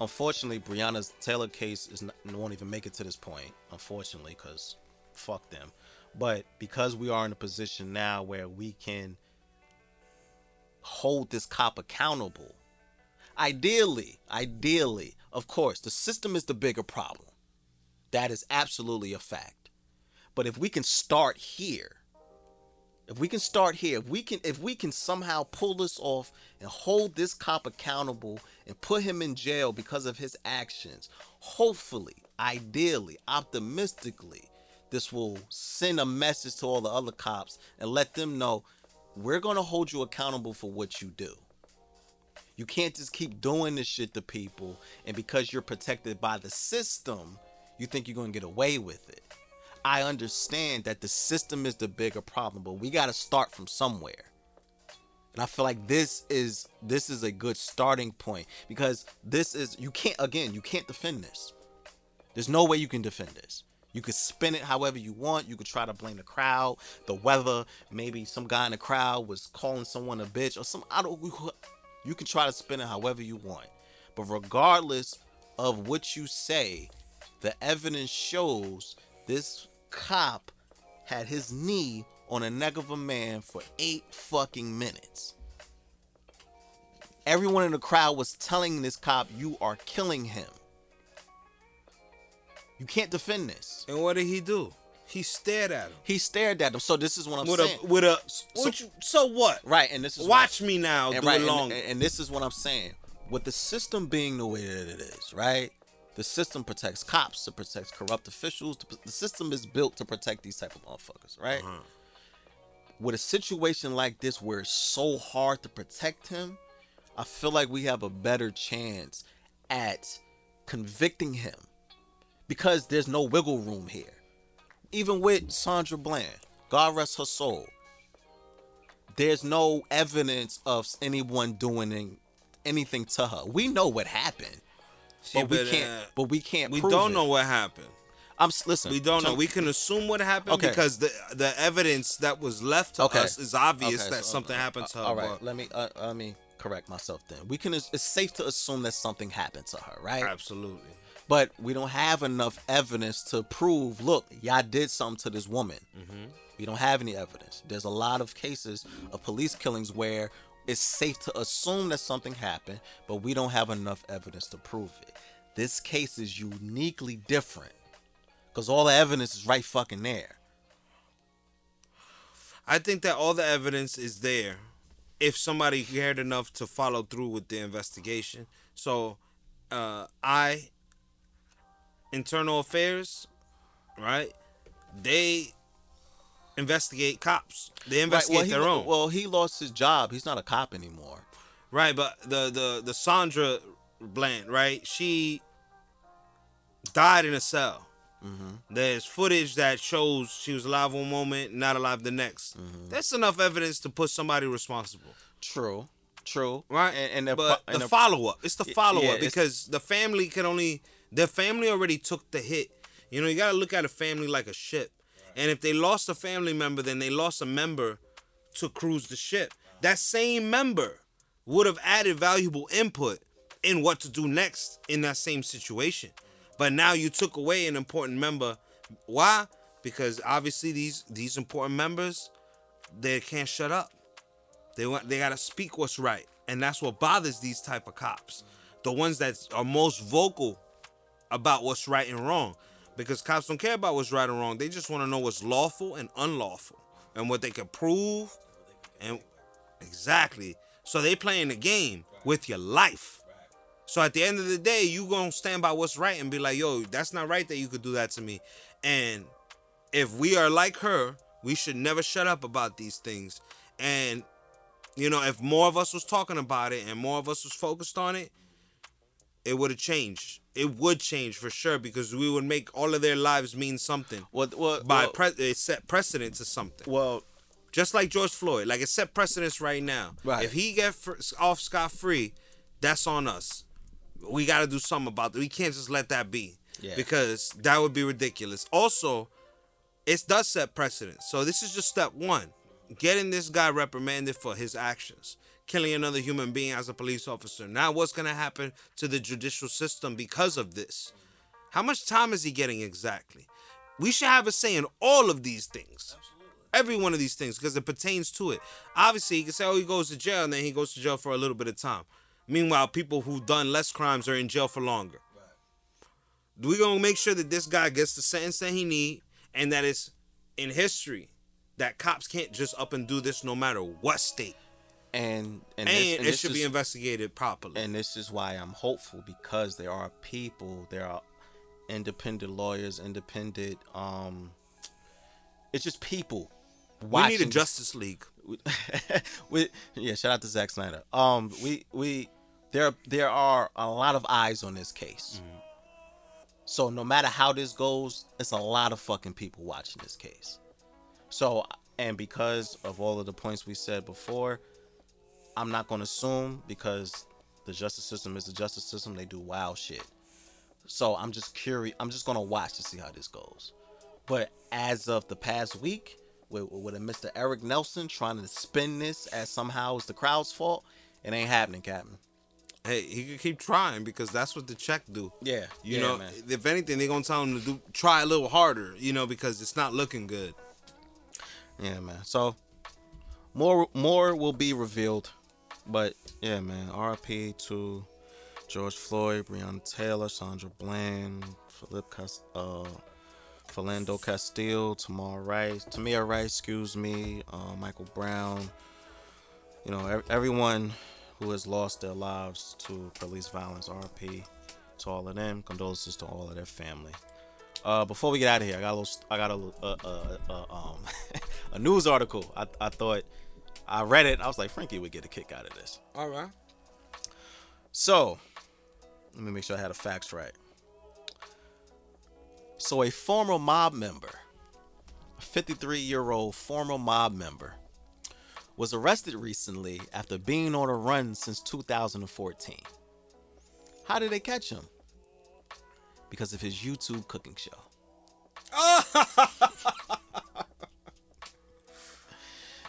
unfortunately, Breonna's Taylor case is not, won't even make it to this point, unfortunately, because fuck them. But because we are in a position now where we can hold this cop accountable, ideally, ideally, of course, the system is the bigger problem. That is absolutely a fact. But if we can start here, if we can start here, if we can if we can somehow pull this off and hold this cop accountable and put him in jail because of his actions, hopefully, ideally, optimistically, this will send a message to all the other cops and let them know we're going to hold you accountable for what you do. You can't just keep doing this shit to people and because you're protected by the system, you think you're going to get away with it. I understand that the system is the bigger problem, but we got to start from somewhere. And I feel like this is this is a good starting point because this is you can't again, you can't defend this. There's no way you can defend this. You could spin it however you want. You could try to blame the crowd, the weather. Maybe some guy in the crowd was calling someone a bitch or some. I don't. You can try to spin it however you want. But regardless of what you say, the evidence shows this cop had his knee on the neck of a man for eight fucking minutes. Everyone in the crowd was telling this cop, "You are killing him." You can't defend this. And what did he do? He stared at him He stared at him. So this is what I'm with saying. a with a. What you, so what? right, and this is Watch me now. and do right, and- long. And, this is what I'm saying. With the system being the way that it is, right? The system protects cops, it protects corrupt officials. The, the system is built to protect these type of motherfuckers, right? Uh-huh. With a situation like this where it's so hard to protect him, I feel like we have a better chance at convicting him because there's no wiggle room here. Even with Sandra Bland, God rest her soul, there's no evidence of anyone doing anything to her. We know what happened, She but we can't. But we can't. we don't it. know what happened. I'm listen. We don't so- know. We can assume what happened Okay. because the the evidence that was left to Okay. us is obvious Okay, that so, something uh, happened to her. All right, but- let me uh, let me correct myself. Then we can. It's safe to assume that something happened to her, right? Absolutely. But we don't have enough evidence to prove. Look, y'all did something to this woman. We don't have any evidence. There's a lot of cases of police killings where it's safe to assume that something happened, but we don't have enough evidence to prove it. This case is uniquely different because all the evidence is right fucking there. I think that all the evidence is there if somebody cared enough to follow through with the investigation. So, uh, I, internal affairs, right? They investigate cops. They investigate well, he, their own. well, he lost his job. He's not a cop anymore. Right, but the the the Sandra Bland, right? She died in a cell. Mm-hmm. There's footage that shows she was alive one moment, not alive the next. Mm-hmm. That's enough evidence to put somebody responsible, True, true. right? And, and the, but and the the- follow up, it's the follow up it's- because the family can only the family already took the hit. You know, you gotta look at a family like a ship, and if they lost a family member, then they lost a member to cruise the ship. That same member would have added valuable input in what to do next in that same situation. But now you took away an important member. Why? Because obviously these these important members, they can't shut up. They want they gotta speak what's right, and that's what bothers these type of cops, the ones that are most vocal about what's right and wrong, because cops don't care about what's right and wrong. They just want to know what's lawful and unlawful, and what they can prove, and exactly. So they playing the game with your life. So at the end of the day, you gonna stand by what's right and be like, yo, that's not right that you could do that to me. And if we are like her, we should never shut up about these things. And you know, if more of us was talking about it and more of us was focused on it, it would have changed. It would change for sure because we would make all of their lives mean something. well, well, By well, pre- it set precedent to something. well, Just like George Floyd, like it set precedence right now. Right. If he get fr- off scot free, that's on us. We got to do something about that. We can't just let that be. Yeah. Because that would be ridiculous. Also, it does set precedent. So this is just step one. Getting this guy reprimanded for his actions. Killing another human being as a police officer. Now what's gonna happen to the judicial system because of this? How much time is he getting exactly? We should have a say in all of these things. Every one of these things, because it pertains to it. Obviously, he can say, oh, he goes to jail, and then he goes to jail for a little bit of time. Meanwhile, people who've done less crimes are in jail for longer. We're gonna make sure that this guy gets the sentence that he need, and that it's in history that cops can't just up and do this no matter what state, and and, and, this, and it should be investigated properly. and this is why I'm hopeful because there are people, there are independent lawyers, independent um it's just people. we need a Justice League. we, yeah, shout out to Zack Snyder. Um we we there there are a lot of eyes on this case. So no matter how this goes, it's a lot of fucking people watching this case. So and because of all of the points we said before, I'm not going to assume because the justice system is the justice system. They do wild shit. So I'm just curious. I'm just gonna watch to see how this goes. But as of the past week, with, with a Mr. Eric Nelson trying to spin this as somehow it's the crowd's fault, it ain't happening, Captain. Hey, he could keep trying because that's what the check do. Yeah, You yeah, know, man. if anything, they're gonna tell him to do try a little harder. You know, because it's not looking good. Yeah, man. So more more will be revealed, but yeah, man. RP to George Floyd, Breonna Taylor, Sandra Bland, Philip Cas- uh, Philando Castile, Tamar Rice, Tamir Rice, excuse me, uh, Michael Brown. You know, ev- everyone who has lost their lives to police violence. RP to all of them. Condolences to all of their family. Uh, before we get out of here, I got a little, I got a, uh, uh, uh, um, a news article. I, I thought, I read it. I was like, Frankie would get a kick out of this. All right. So, let me make sure I had the facts right. So, a former mob member, a 53 year old former mob member, was arrested recently after being on a run since 2014. How did they catch him? Because of his YouTube cooking show.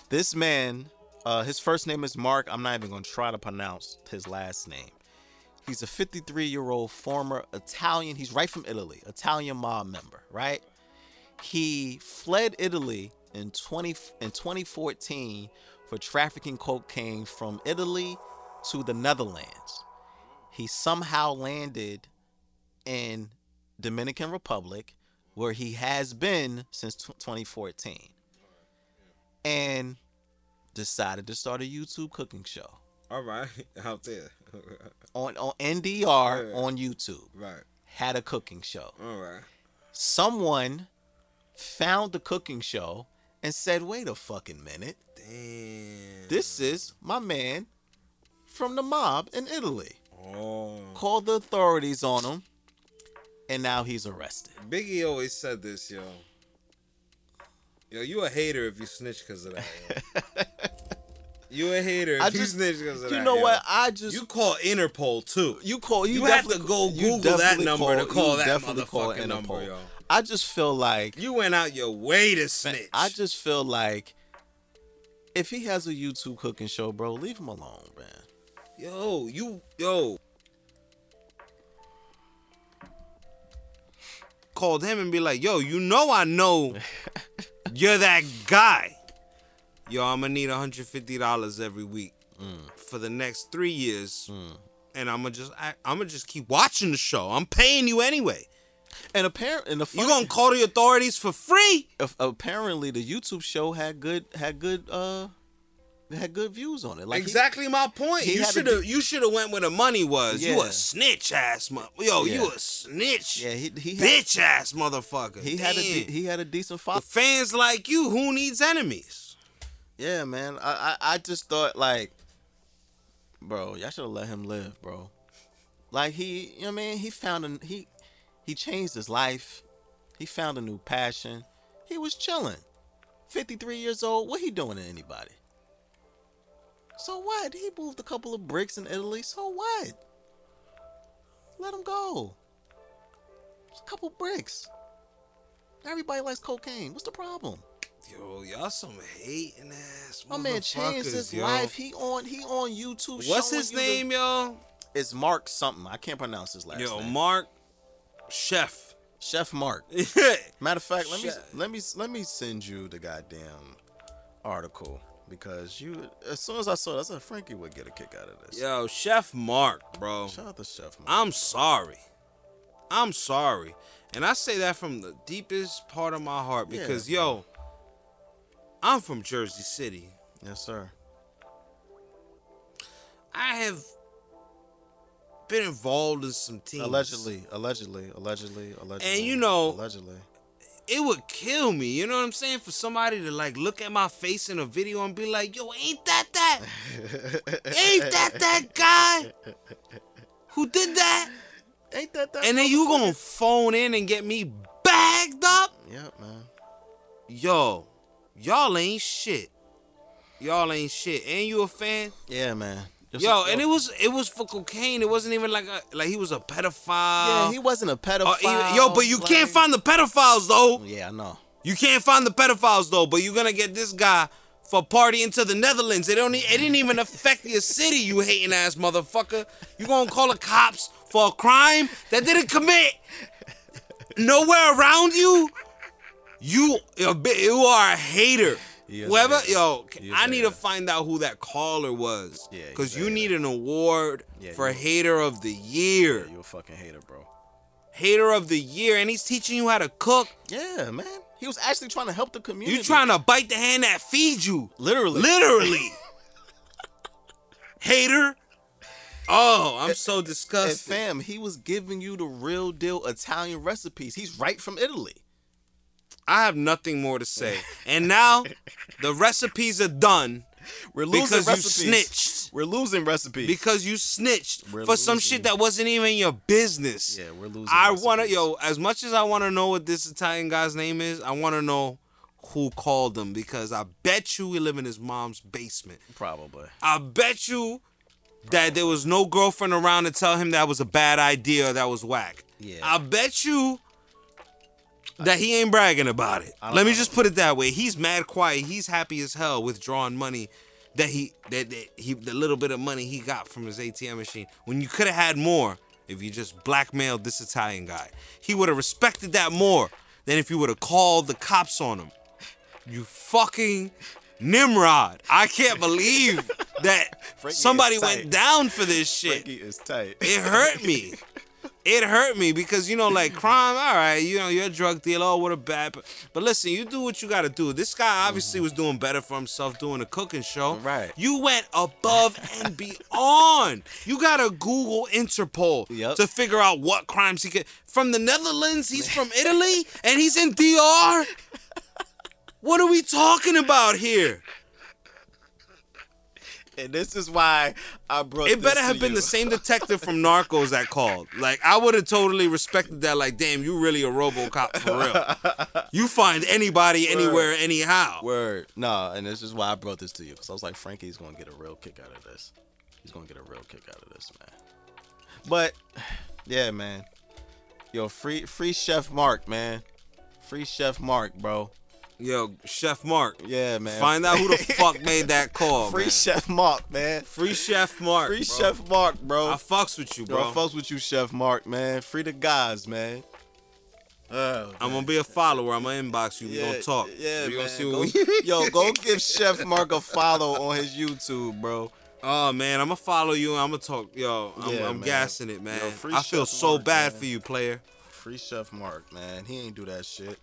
this man, uh, his first name is Mark. I'm not even going to try to pronounce his last name. He's a 53 year old former Italian. He's right from Italy, Italian mob member, right? He fled Italy in 20 in 2014 for trafficking cocaine from Italy to the Netherlands. He somehow landed in Dominican Republic where he has been since tw 2014 and decided to start a YouTube cooking show All right. Out there. on on NDR on YouTube. right. Had a cooking show. All right. Someone found the cooking show and said, "Wait a fucking minute. Damn. This is my man from the mob in Italy." Oh. Called the authorities on him and now he's arrested. Biggie always said this, yo. Yo, you a hater if you snitch because of that. You a hater if I you just- snitch because of that. You know yo. what? I just You call Interpol too. you call you, You have to go Google that number to call that definitely call number, yo. I just feel like You went out your way to snitch. I just feel like if he has a YouTube cooking show, bro, leave him alone, man. yo, you yo. Called him and be like, yo, you know I know you're that guy. Yo, I'm gonna need $150 every week for the next three years. And I'm gonna just I, I'm gonna just keep watching the show. I'm paying you anyway. And apparently, and the You funny, gonna call the authorities for free? apparently the YouTube show had good had good uh had good views on it. Like he- exactly my point. You should have you should have went where the money was. You a snitch ass mo- yo, you a snitch. yeah, he he had, bitch ass motherfucker. he had a de- he had a decent follow. fans like you. Who needs enemies? Yeah, man. I, I I just thought like, bro, y'all should have let him live, bro. Like he, you know what I mean? He found a he he changed his life. He found a new passion. He was chilling. 53 years old. What he doing to anybody? So what? He moved a couple of bricks in Italy. So what? Let him go. It's a couple bricks. Everybody likes cocaine. What's the problem? Yo, y'all some hating ass My man changed his yo. life. He on he on YouTube. What's his you the- yo? It's Mark something. I can't pronounce his last Yo, name. Yo, Mark Chef. Chef Mark. Matter of fact, let me let me let me send you the goddamn article because you as soon as I saw it, I said Frankie would get a kick out of this. yo, Chef Mark, bro. Shout out to Chef Mark. I'm sorry. I'm sorry. And I say that from the deepest part of my heart Yeah, because, bro. yo, I'm from Jersey City. yes, sir. I have been involved in some teams. Allegedly, allegedly, allegedly, allegedly. And you know- allegedly. It would kill me, you know what I'm saying? For somebody to like look at my face in a video and be like, yo, ain't that that? ain't that that guy who did that? Ain't that that? And then you gonna phone in and get me bagged up? Yep, man. Yo, y'all ain't shit. Y'all ain't shit. And you a fan? Yeah, man. Just Yo, like- and it was it was for cocaine. It wasn't even like a, like he was a pedophile. yeah, he wasn't a pedophile. even- yo, but you like- can't find the pedophiles though. Yeah, I know. You can't find the pedophiles though. But you're gonna get this guy for partying to the Netherlands. It only it didn't even affect your city. You hating ass motherfucker. You gonna call the cops for a crime that didn't commit nowhere around you? You a bit- you are a hater. Whoever, yo, is need to find out who that caller was. Yeah, because you need an award Yeah, for hater of the year. Yeah, you a fucking hater, bro. Hater of the year, and he's teaching you how to cook. Yeah, man. He was actually trying to help the community. You're trying to bite the hand that feeds you. literally, Literally. Hater. Oh, I'm so And disgusted. fam, he was giving you the real deal Italian recipes. He's right from Italy. I have nothing more to say. And now the recipes are done We're losing because you recipes. snitched. We're losing recipes. Because you snitched We're for some shit that wasn't even your business. yeah, we're losing. I recipes. want to, yo, as much as I want to know what this Italian guy's name is, I want to know who called him because I bet you he live in his mom's basement. probably. I bet you that there was no girlfriend around to tell him that was a bad idea or that was whack. Yeah. I bet you that he ain't bragging about it. Let me just put it that way. He's mad quiet. He's happy as hell withdrawing money that he that, that he the little bit of money he got from his ATM machine. When you could have had more if you just blackmailed this Italian guy. He would have respected that more than if you would have called the cops on him. You fucking Nimrod. I can't believe that somebody went down for this shit. Frankie is tight. It hurt me. It hurt me because you know, like crime. All right, you know, you're a drug dealer. Oh, what a bad. But, but listen, you do what you got to do. This guy obviously was doing better for himself doing a cooking show. Right. You went above and beyond. You got to Google Interpol Yep. to figure out what crimes he could. From the Netherlands, he's from Italy, and he's in DR. What are we talking about here? And this is why I brought. It better have been you. the same detective from Narcos that called. Like I would have totally respected that. Like, damn, you really a RoboCop for real. You find anybody anywhere, anyhow. Word. Nah, and this is why I brought this to you because I was like, Frankie's gonna get a real kick out of this. He's gonna get a real kick out of this, man. But yeah, man. Yo, free free Chef Mark, man. Free Chef Mark, bro. Yo, Chef Mark, Yeah, man. find out who the fuck made that call. Free man. Chef Mark, man. Free Chef Mark. Free bro. Chef Mark, bro. I fucks with you, Yo, bro. I fucks with you, Chef Mark, man. Free the guys, man. Oh, I'm gonna be a follower. I'm gonna inbox you. We gonna talk. Yeah, we man. gonna see Go- what we. yo, go give Chef Mark a follow on his YouTube, bro. Oh man, I'm gonna follow you. and I'm gonna talk. Yo, I'm, Yeah, I'm gassing it, man. Yo, I feel Chef so Mark, bad man. for you, player. Free Chef Mark, man. He ain't do that shit.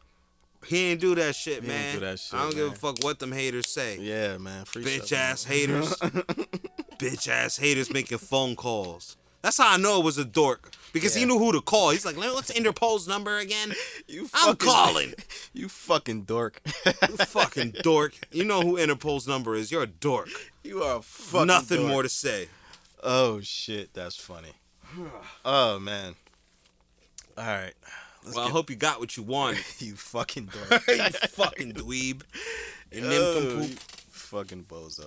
He ain't do that shit, He man. ain't do that shit, I don't give a fuck what them haters say. Yeah, man. Free bitch Chef ass Mark. haters. bitch ass haters making phone calls. That's how I know it was a dork because he knew who to call. He's like, what's Interpol's number again? You I'm fucking- calling. You fucking dork. You fucking dork. You know who Interpol's number is. You're a dork. you are a fucking Nothing dork. more to say. Oh shit, that's funny. Oh man. All right. Let's well, I hope you got what you wanted. you fucking dork. you fucking dweeb. And Oh, you fucking bozo.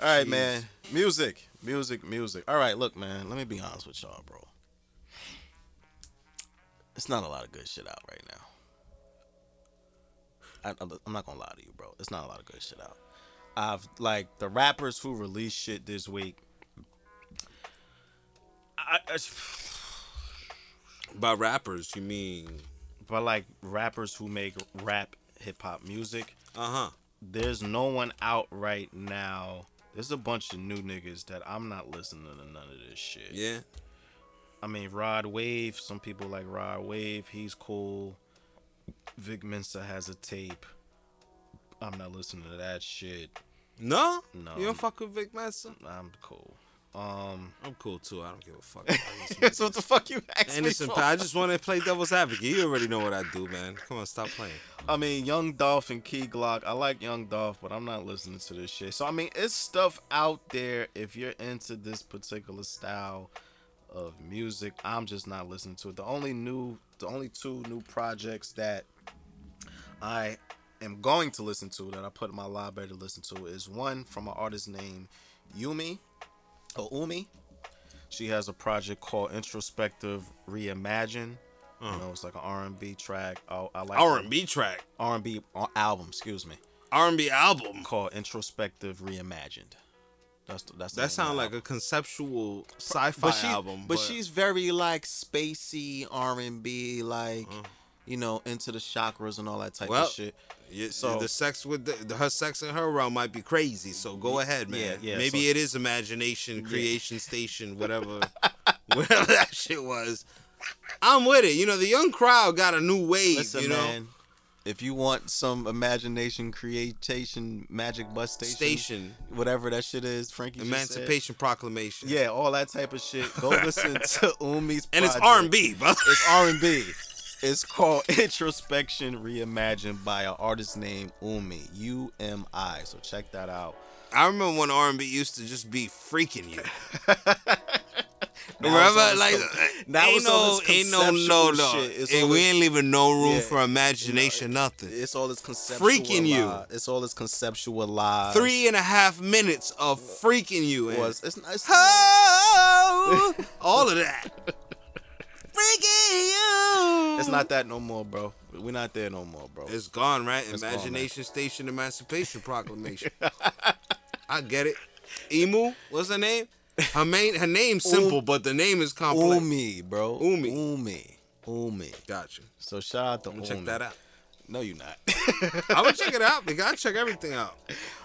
All right, man. Music, music, music. All right, look, man. Let me be honest with y'all, bro. It's not a lot of good shit out right now. I, I'm not gonna lie to you, bro. It's not a lot of good shit out. I've like the rappers who released shit this week. I, I, By rappers, you mean? but like rappers who make rap hip hop music. Uh huh. there's no one out right now. There's a bunch of new niggas that I'm not listening to none of this shit. Yeah. I mean, Rod Wave. Some people like Rod Wave. He's cool. Vic Mensa has a tape. I'm not listening to that shit. No. No. You don't fuck with Vic Mensa? I'm cool. Um, I'm cool too. I don't give a fuck. So what the fuck you asked me for? I just want to play devil's advocate. You already know what I do, man. Come on, stop playing. I mean, Young Dolph and Key Glock. I like Young Dolph, but I'm not listening to this shit. So I mean, it's stuff out there if you're into this particular style of music. I'm just not listening to it. The only new, the only two new projects that I am going to listen to that I put in my library to listen to is one from an artist named Yumi. Oh, Umi. She has a project called Introspective Reimagine. You know, it's like an R&B track. Oh, I like R and B track, R&B uh, album. Excuse me, R and B album. called Introspective Reimagined. That's the, that's the That sounds like album. a conceptual sci-fi but she, album. But, she's very like spacey R and B, like uh-huh. You know, into the chakras and all that type. Well, of shit. Yeah, So- the sex with the, the- her sex in her realm might be crazy. So go ahead, man. Yeah, yeah, Maybe so- it is imagination, creation station, whatever, whatever that shit was. I'm with it. You know, the young crowd got a new wave. Listen, you know, man. If you want some imagination, creation, magic bus station, station, whatever that shit is, Frankie. Emancipation Proclamation. Yeah, all that type of shit. Go listen to Umi's and it's. R and B, bro. It's R and B. It's called Introspection Reimagined by an artist named Umi. U M I. So check that out. I remember when R and B used to just be freaking you. Remember, like, now eh, ain't no, ain't no, no, no. shit. And we this- ain't leaving no room Yeah. for imagination, nothing. It's all this conceptual. Freaking you. It's all this conceptual lies. Three and a half minutes of freaking you. was it's, it's Oh, all of that. Freaking you. It's not that no more, bro. We're not there no more, bro. It's gone, right? It's gone, Imagination Station Emancipation Proclamation. I get it. Emu, what's her name? Her main, her name's simple, but the name is complex. Umi, bro. Umi. Umi. Umi. Gotcha. So shout out to I'm Umi. gonna check that out. No, you're not. I'm gonna check it out. Because I check everything out.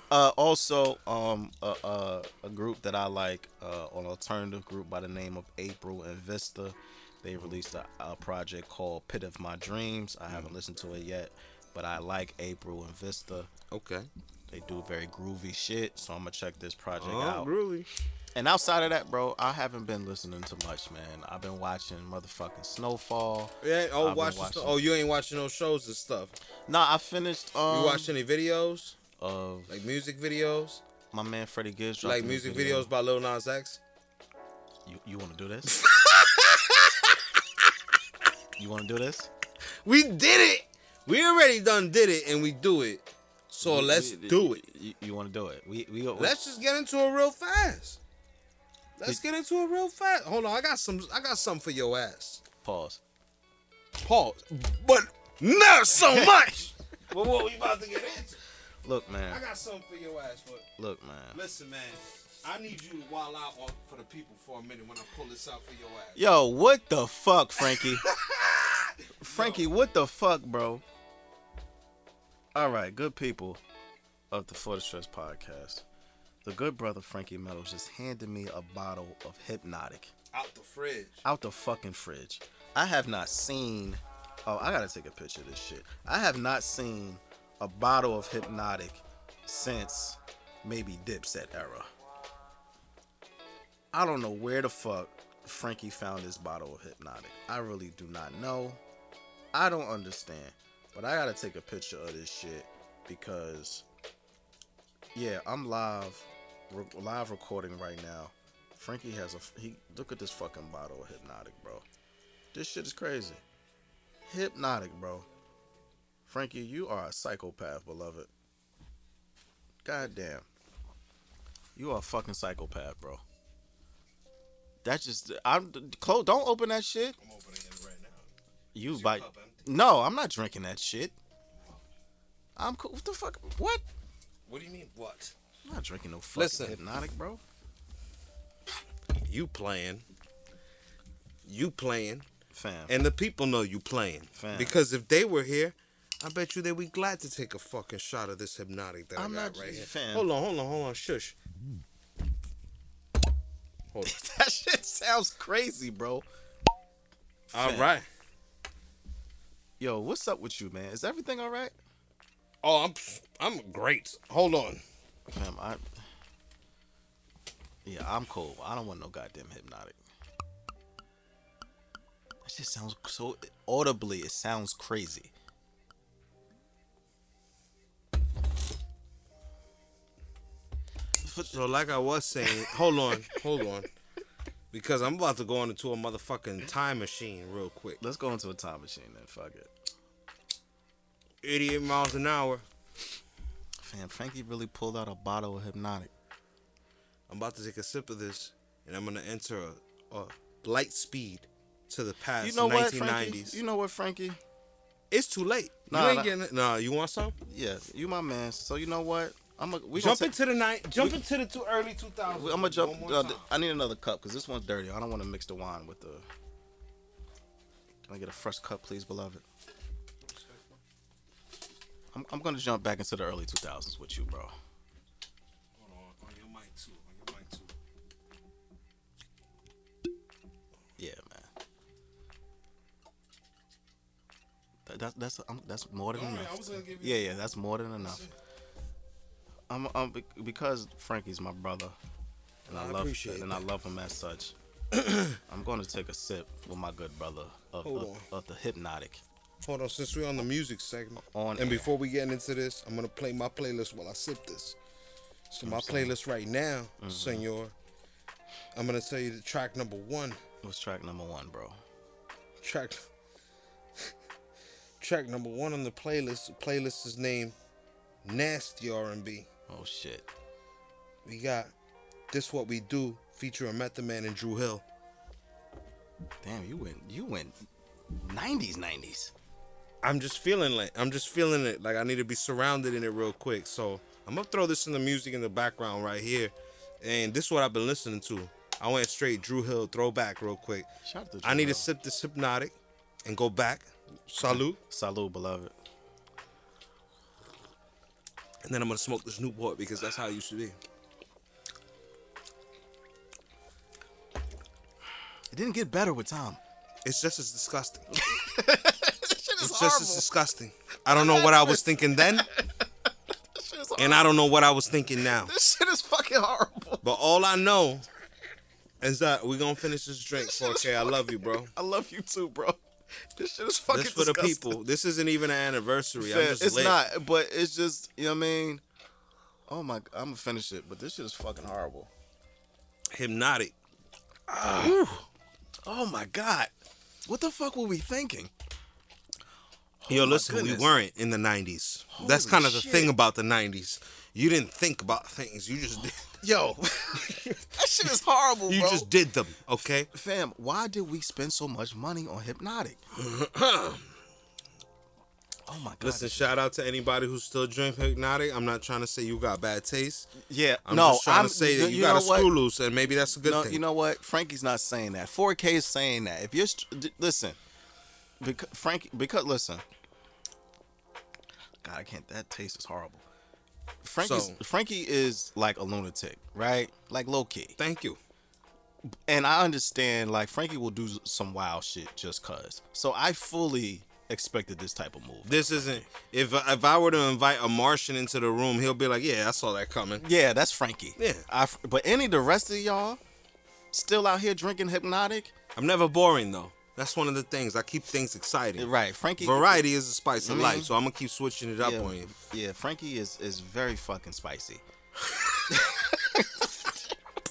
Uh, also, um, a, a, a group that I like, uh, an alternative group by the name of April and Vista. They released a, a project called Pit of My Dreams. I haven't listened to it yet, but I like April and Vista. Okay. They do very groovy shit, so I'm gonna check this project Oh, out. really? And outside of that, bro, I haven't been listening to much, man. I've been watching motherfucking Snowfall. Yeah. Oh, watch. watching- oh, you ain't watching no shows and stuff. Nah, I finished. Um, You watch any videos, of like music videos, my man Freddie Gibbs. like music video. videos by Lil Nas X? You you want to do this? you want to do this? We did it. We already done did it, and we do it. So let's You- do it. You, you want to do it? We we, we Let's just get into it real fast. Let's get into it real fast. Hold on, I got some. I got something for your ass. pause. Pause. But not so much. but what we about to get into? Look, man. I got something for your ass. But Look, man. listen, man. I need you to wild out for the people for a minute when I pull this out for your ass. Yo, what the fuck, Frankie? Frankie, what the fuck, bro? All right, good people of the For the Stress podcast. The good brother Frankie Meadows just handed me a bottle of Hpnotiq Out the fridge. out the fucking fridge. I have not seen. Oh, I gotta take a picture of this shit. I have not seen a bottle of Hpnotiq since maybe Dipset era. I don't know where the fuck Frankie found this bottle of Hpnotiq. I really do not know. I don't understand. But I gotta take a picture of this shit because, yeah, I'm live, re- live recording right now. Frankie has a he. Look at this fucking bottle of Hpnotiq, bro. This shit is crazy. Hpnotiq, bro. Frankie, you are a psychopath, beloved. God damn. You are a fucking psychopath, bro. That just I'm close. Don't open that shit. I'm opening it right now. You bite. No, I'm not drinking that shit. I'm cool. What the fuck? What? What do you mean? What? I'm not drinking no fucking Listen. Hpnotiq, bro. You playing. You playing. Fam. And the people know you playing. Fam. Because if they were here, I bet you they'd be glad to take a fucking shot of this Hpnotiq that I'm I got not- right here. fam. Hold on, hold on, hold on. Shush. That shit sounds crazy, bro. All right. Yo, what's up with you, man? Is everything all right? Oh, I'm I'm great. Hold on. Fam, I. Yeah, I'm cool. I don't want no goddamn Hpnotiq. That shit sounds so audibly. It sounds crazy. So like I was saying, hold on, hold on. Because I'm about to go into a motherfucking time machine real quick. Let's go into a time machine then. Fuck it. 88 miles an hour. Fam, Frankie really pulled out a bottle of Hpnotiq. I'm about to take a sip of this. and I'm gonna enter a, a light speed to the past You know what, Frankie? You know what, Frankie? it's too late. Nah, you ain't nah. getting it. Nah, you want some? Yeah, you my man. So you know what? I'm a we jump into the night. Jump into the two early 2000s. I'm gonna jump. Uh. I need another cup because this one's dirty. I don't want to mix the wine with the. Can I get a fresh cup, please, beloved? I'm, I'm gonna jump back into the early 2000s with you, bro. Hold on, on your mic too. On your mic too. Yeah, man. That, that's that's um, that's more than All enough. I was gonna give you- yeah, yeah, that's more than enough. I'm, I'm because Frankie's my brother, and I, I love and I love him as such. I'm going to take a sip with my good brother of, of, of the Hpnotiq. Hold on, since we're on the music segment, On and air. before we get into this, I'm gonna play my playlist while I sip this. So my playlist right now, Mm-hmm. Senor, I'm gonna tell you the track number one. What's track number one, bro? Track track number one on the playlist. The playlist is named Nasty R&B. Oh shit. We got This What We Do featuring Method Man and Dru Hill. Damn, you went you went 90s 90s. I'm just feeling like I'm just feeling it. Like I need to be surrounded in it real quick. So I'm gonna throw this in the music in the background right here. And this is what I've been listening to. I went straight Dru Hill throwback real quick. To I need Drew to sip this Hpnotiq and go back. Salute. Salute, beloved. And then I'm gonna smoke this Newport because that's how it used to be. It didn't get better with time. It's just as disgusting. shit It's just as disgusting. I don't know what I was thinking then, This shit is and I don't know what I was thinking now. This shit is fucking horrible. But all I know is that we're gonna finish this drink. 4K, I love you, bro. I love you too, bro. This shit is fucking This for the people. This isn't even an anniversary. I'm just it's lit. not, but it's just, you know what I mean? Oh my, I'm gonna finish it, but this shit is fucking horrible. Hpnotiq. Ah. Oh my god. What the fuck were we thinking? Oh Yo, Oh my listen, goodness. we weren't in the 90s. That's kind of the shit. thing about the 90s. You didn't think about things. You just did. Yo, that shit is horrible, bro. You bro. just did them, okay? Fam, why did we spend so much money on Hpnotiq? oh my god. Listen, shout out to anybody who still drink Hpnotiq. I'm not trying to say you got bad taste. yeah, I'm no, just trying I'm to say that you, you got a screw loose, and maybe that's a good no, thing. you know what? Frankie's not saying that. 4K is saying that. If you're st- listen, because Frankie, because listen, God, I can't. That taste is horrible. Frankie's, So- Frankie is like a lunatic, right? Like low key, Thank you. and I understand. Like Frankie will do some wild shit just cause. So I fully expected this type of move. This isn't. If if I were to invite a Martian into the room, he'll be like, "Yeah, I saw that coming." Yeah, that's Frankie. Yeah. I, but any of the rest of y'all still out here drinking Hpnotiq, I'm never boring though. That's one of the things. I keep things exciting. right? Frankie. Variety is the spice of life, so I'm gonna keep switching it up yeah, on you. Yeah, Frankie is is very fucking spicy.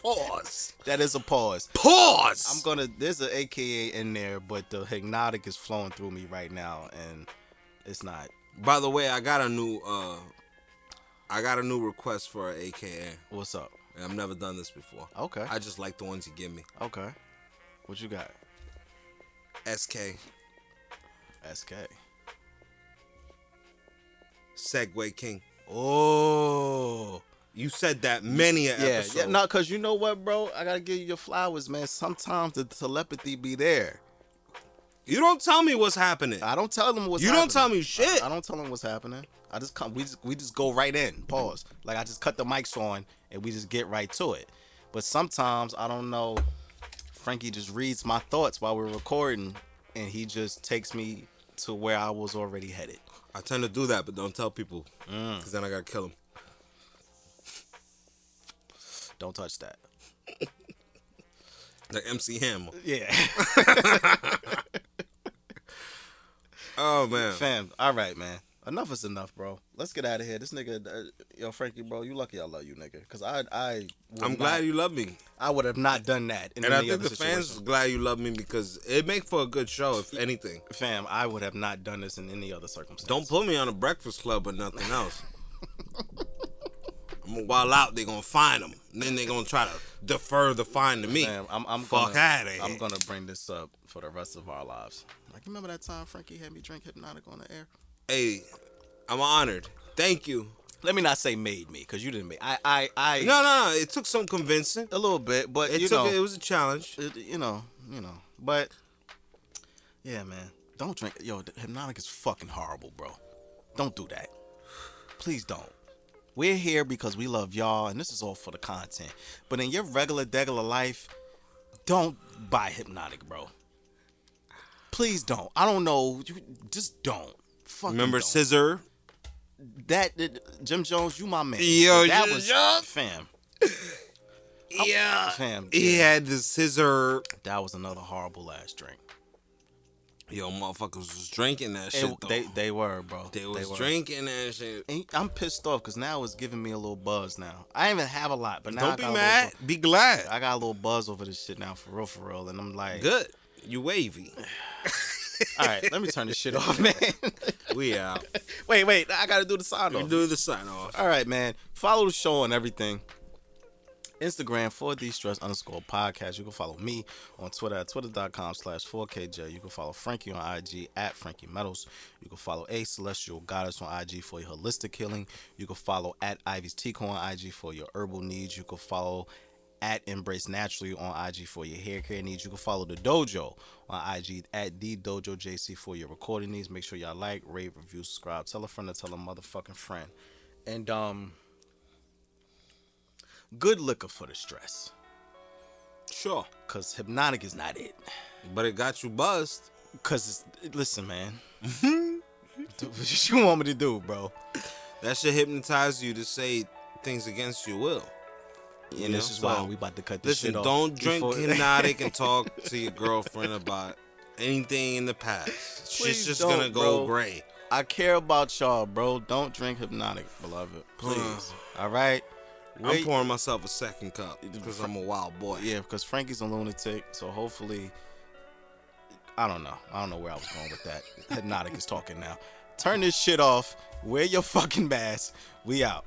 Pause. That is a pause. Pause. I'm gonna. There's an AKA in there, but the Hpnotiq is flowing through me right now, and it's not. By the way, I got a new. uh I got a new request for an AKA. What's up? And I've never done this before. Okay. I just like the ones you give me. Okay. What you got? SK SK. Segue King. Oh. You said that many a Yeah, episode. yeah, no, cause you know what, bro? I gotta give you your flowers, man. Sometimes the telepathy be there. You don't tell me what's happening. I don't tell them what's. You don't happening. tell me shit. I, I don't tell them what's happening. I just come. We just we just go right in. Pause. Like I just cut the mics on and we just get right to it. But sometimes I don't know. Frankie just reads my thoughts while we're recording, and he just takes me to where I was already headed. I tend to do that, but don't tell people, Mm. because then I gotta kill them. Don't touch that. Like MC Hammer. Yeah. Oh man. Fam. All right, man. Enough is enough, bro. Let's get out of here. This nigga, uh, yo, Frankie, bro, you lucky I love you, nigga. Cause I, I, I'm not- glad you love me, I would have not done that. In and I think the fans situation. are glad you love me because it make for a good show. If anything, fam, I would have not done this in any other circumstance. don't put me on a Breakfast Club or nothing else. I'm gonna wild out. They're gonna find them. Then they're gonna try to defer the fine to me. Man, I'm, I'm Fuck gonna, outta here. I'm gonna bring this up for the rest of our lives. Like, remember that time Frankie had me drink Hpnotiq on the air? Hey, I'm honored. Thank you. Let me not say made me, cause you didn't make. I, I, I. No, no, no. It took some convincing. a little bit, but It you took. know, it was a challenge. it- you know, you know, but yeah, man, don't drink. Yo, Hpnotiq is fucking horrible, bro. Don't do that. Please don't. We're here because we love y'all, and this is all for the content. But in your regular, degular life, don't buy Hpnotiq, bro. Please don't. I don't know. You just don't. Fucking Remember don't. Scissor? that, that- Jim Jones? You my man. Yo, that Jim was Jones? fam. Yeah. Fam, He yeah. had the Scissor. That was another horrible ass drink. Yo, motherfuckers was drinking that shit though. they they were, bro. They was were. drinking that shit. And I'm pissed off because now it's giving me a little buzz. Now I didn't even have a lot, but now Don't be got mad. Little, Be glad. I got a little buzz over this shit now, for real, for real. And I'm like, Good. You wavy. all right, let me turn this shit off, man. We out. wait, wait, I gotta do the sign off. do the sign off. All right, man. Follow the show on everything. Instagram for the stress underscore podcast. You can follow me on Twitter at twitter.com slash 4KJ. You can follow Frankie on IG at Frankie Metals. You can follow A Celestial Goddess on IG for your holistic healing. You can follow at Ivy's Tico on IG for your herbal needs. You can follow at Embrace Naturally on IG for your hair care needs. You can follow the dojo on IG at the Dojo JC for your recording needs. Make sure y'all like, rate, review, subscribe, tell a friend to tell a motherfucking friend. And um good liquor for the stress. Sure. Cause Hpnotiq is not it. But it got you buzzed. Cause it's listen, man. what you want me to do, bro. That should hypnotize you to say things against your will. You And know, this is so, why we about to cut this Listen, shit off. don't drink Hpnotiq and talk to your girlfriend about anything in the past. She's just gonna go bro. gray. I care about y'all, bro. Don't drink Hpnotiq, beloved. Please. All right. I'm pouring myself a second cup because I'm a wild boy. Yeah, because Frankie's a lunatic, so hopefully, I don't know. I don't know where I was going with that. Hpnotiq is talking now. Turn this shit off. Wear your fucking mask. We out.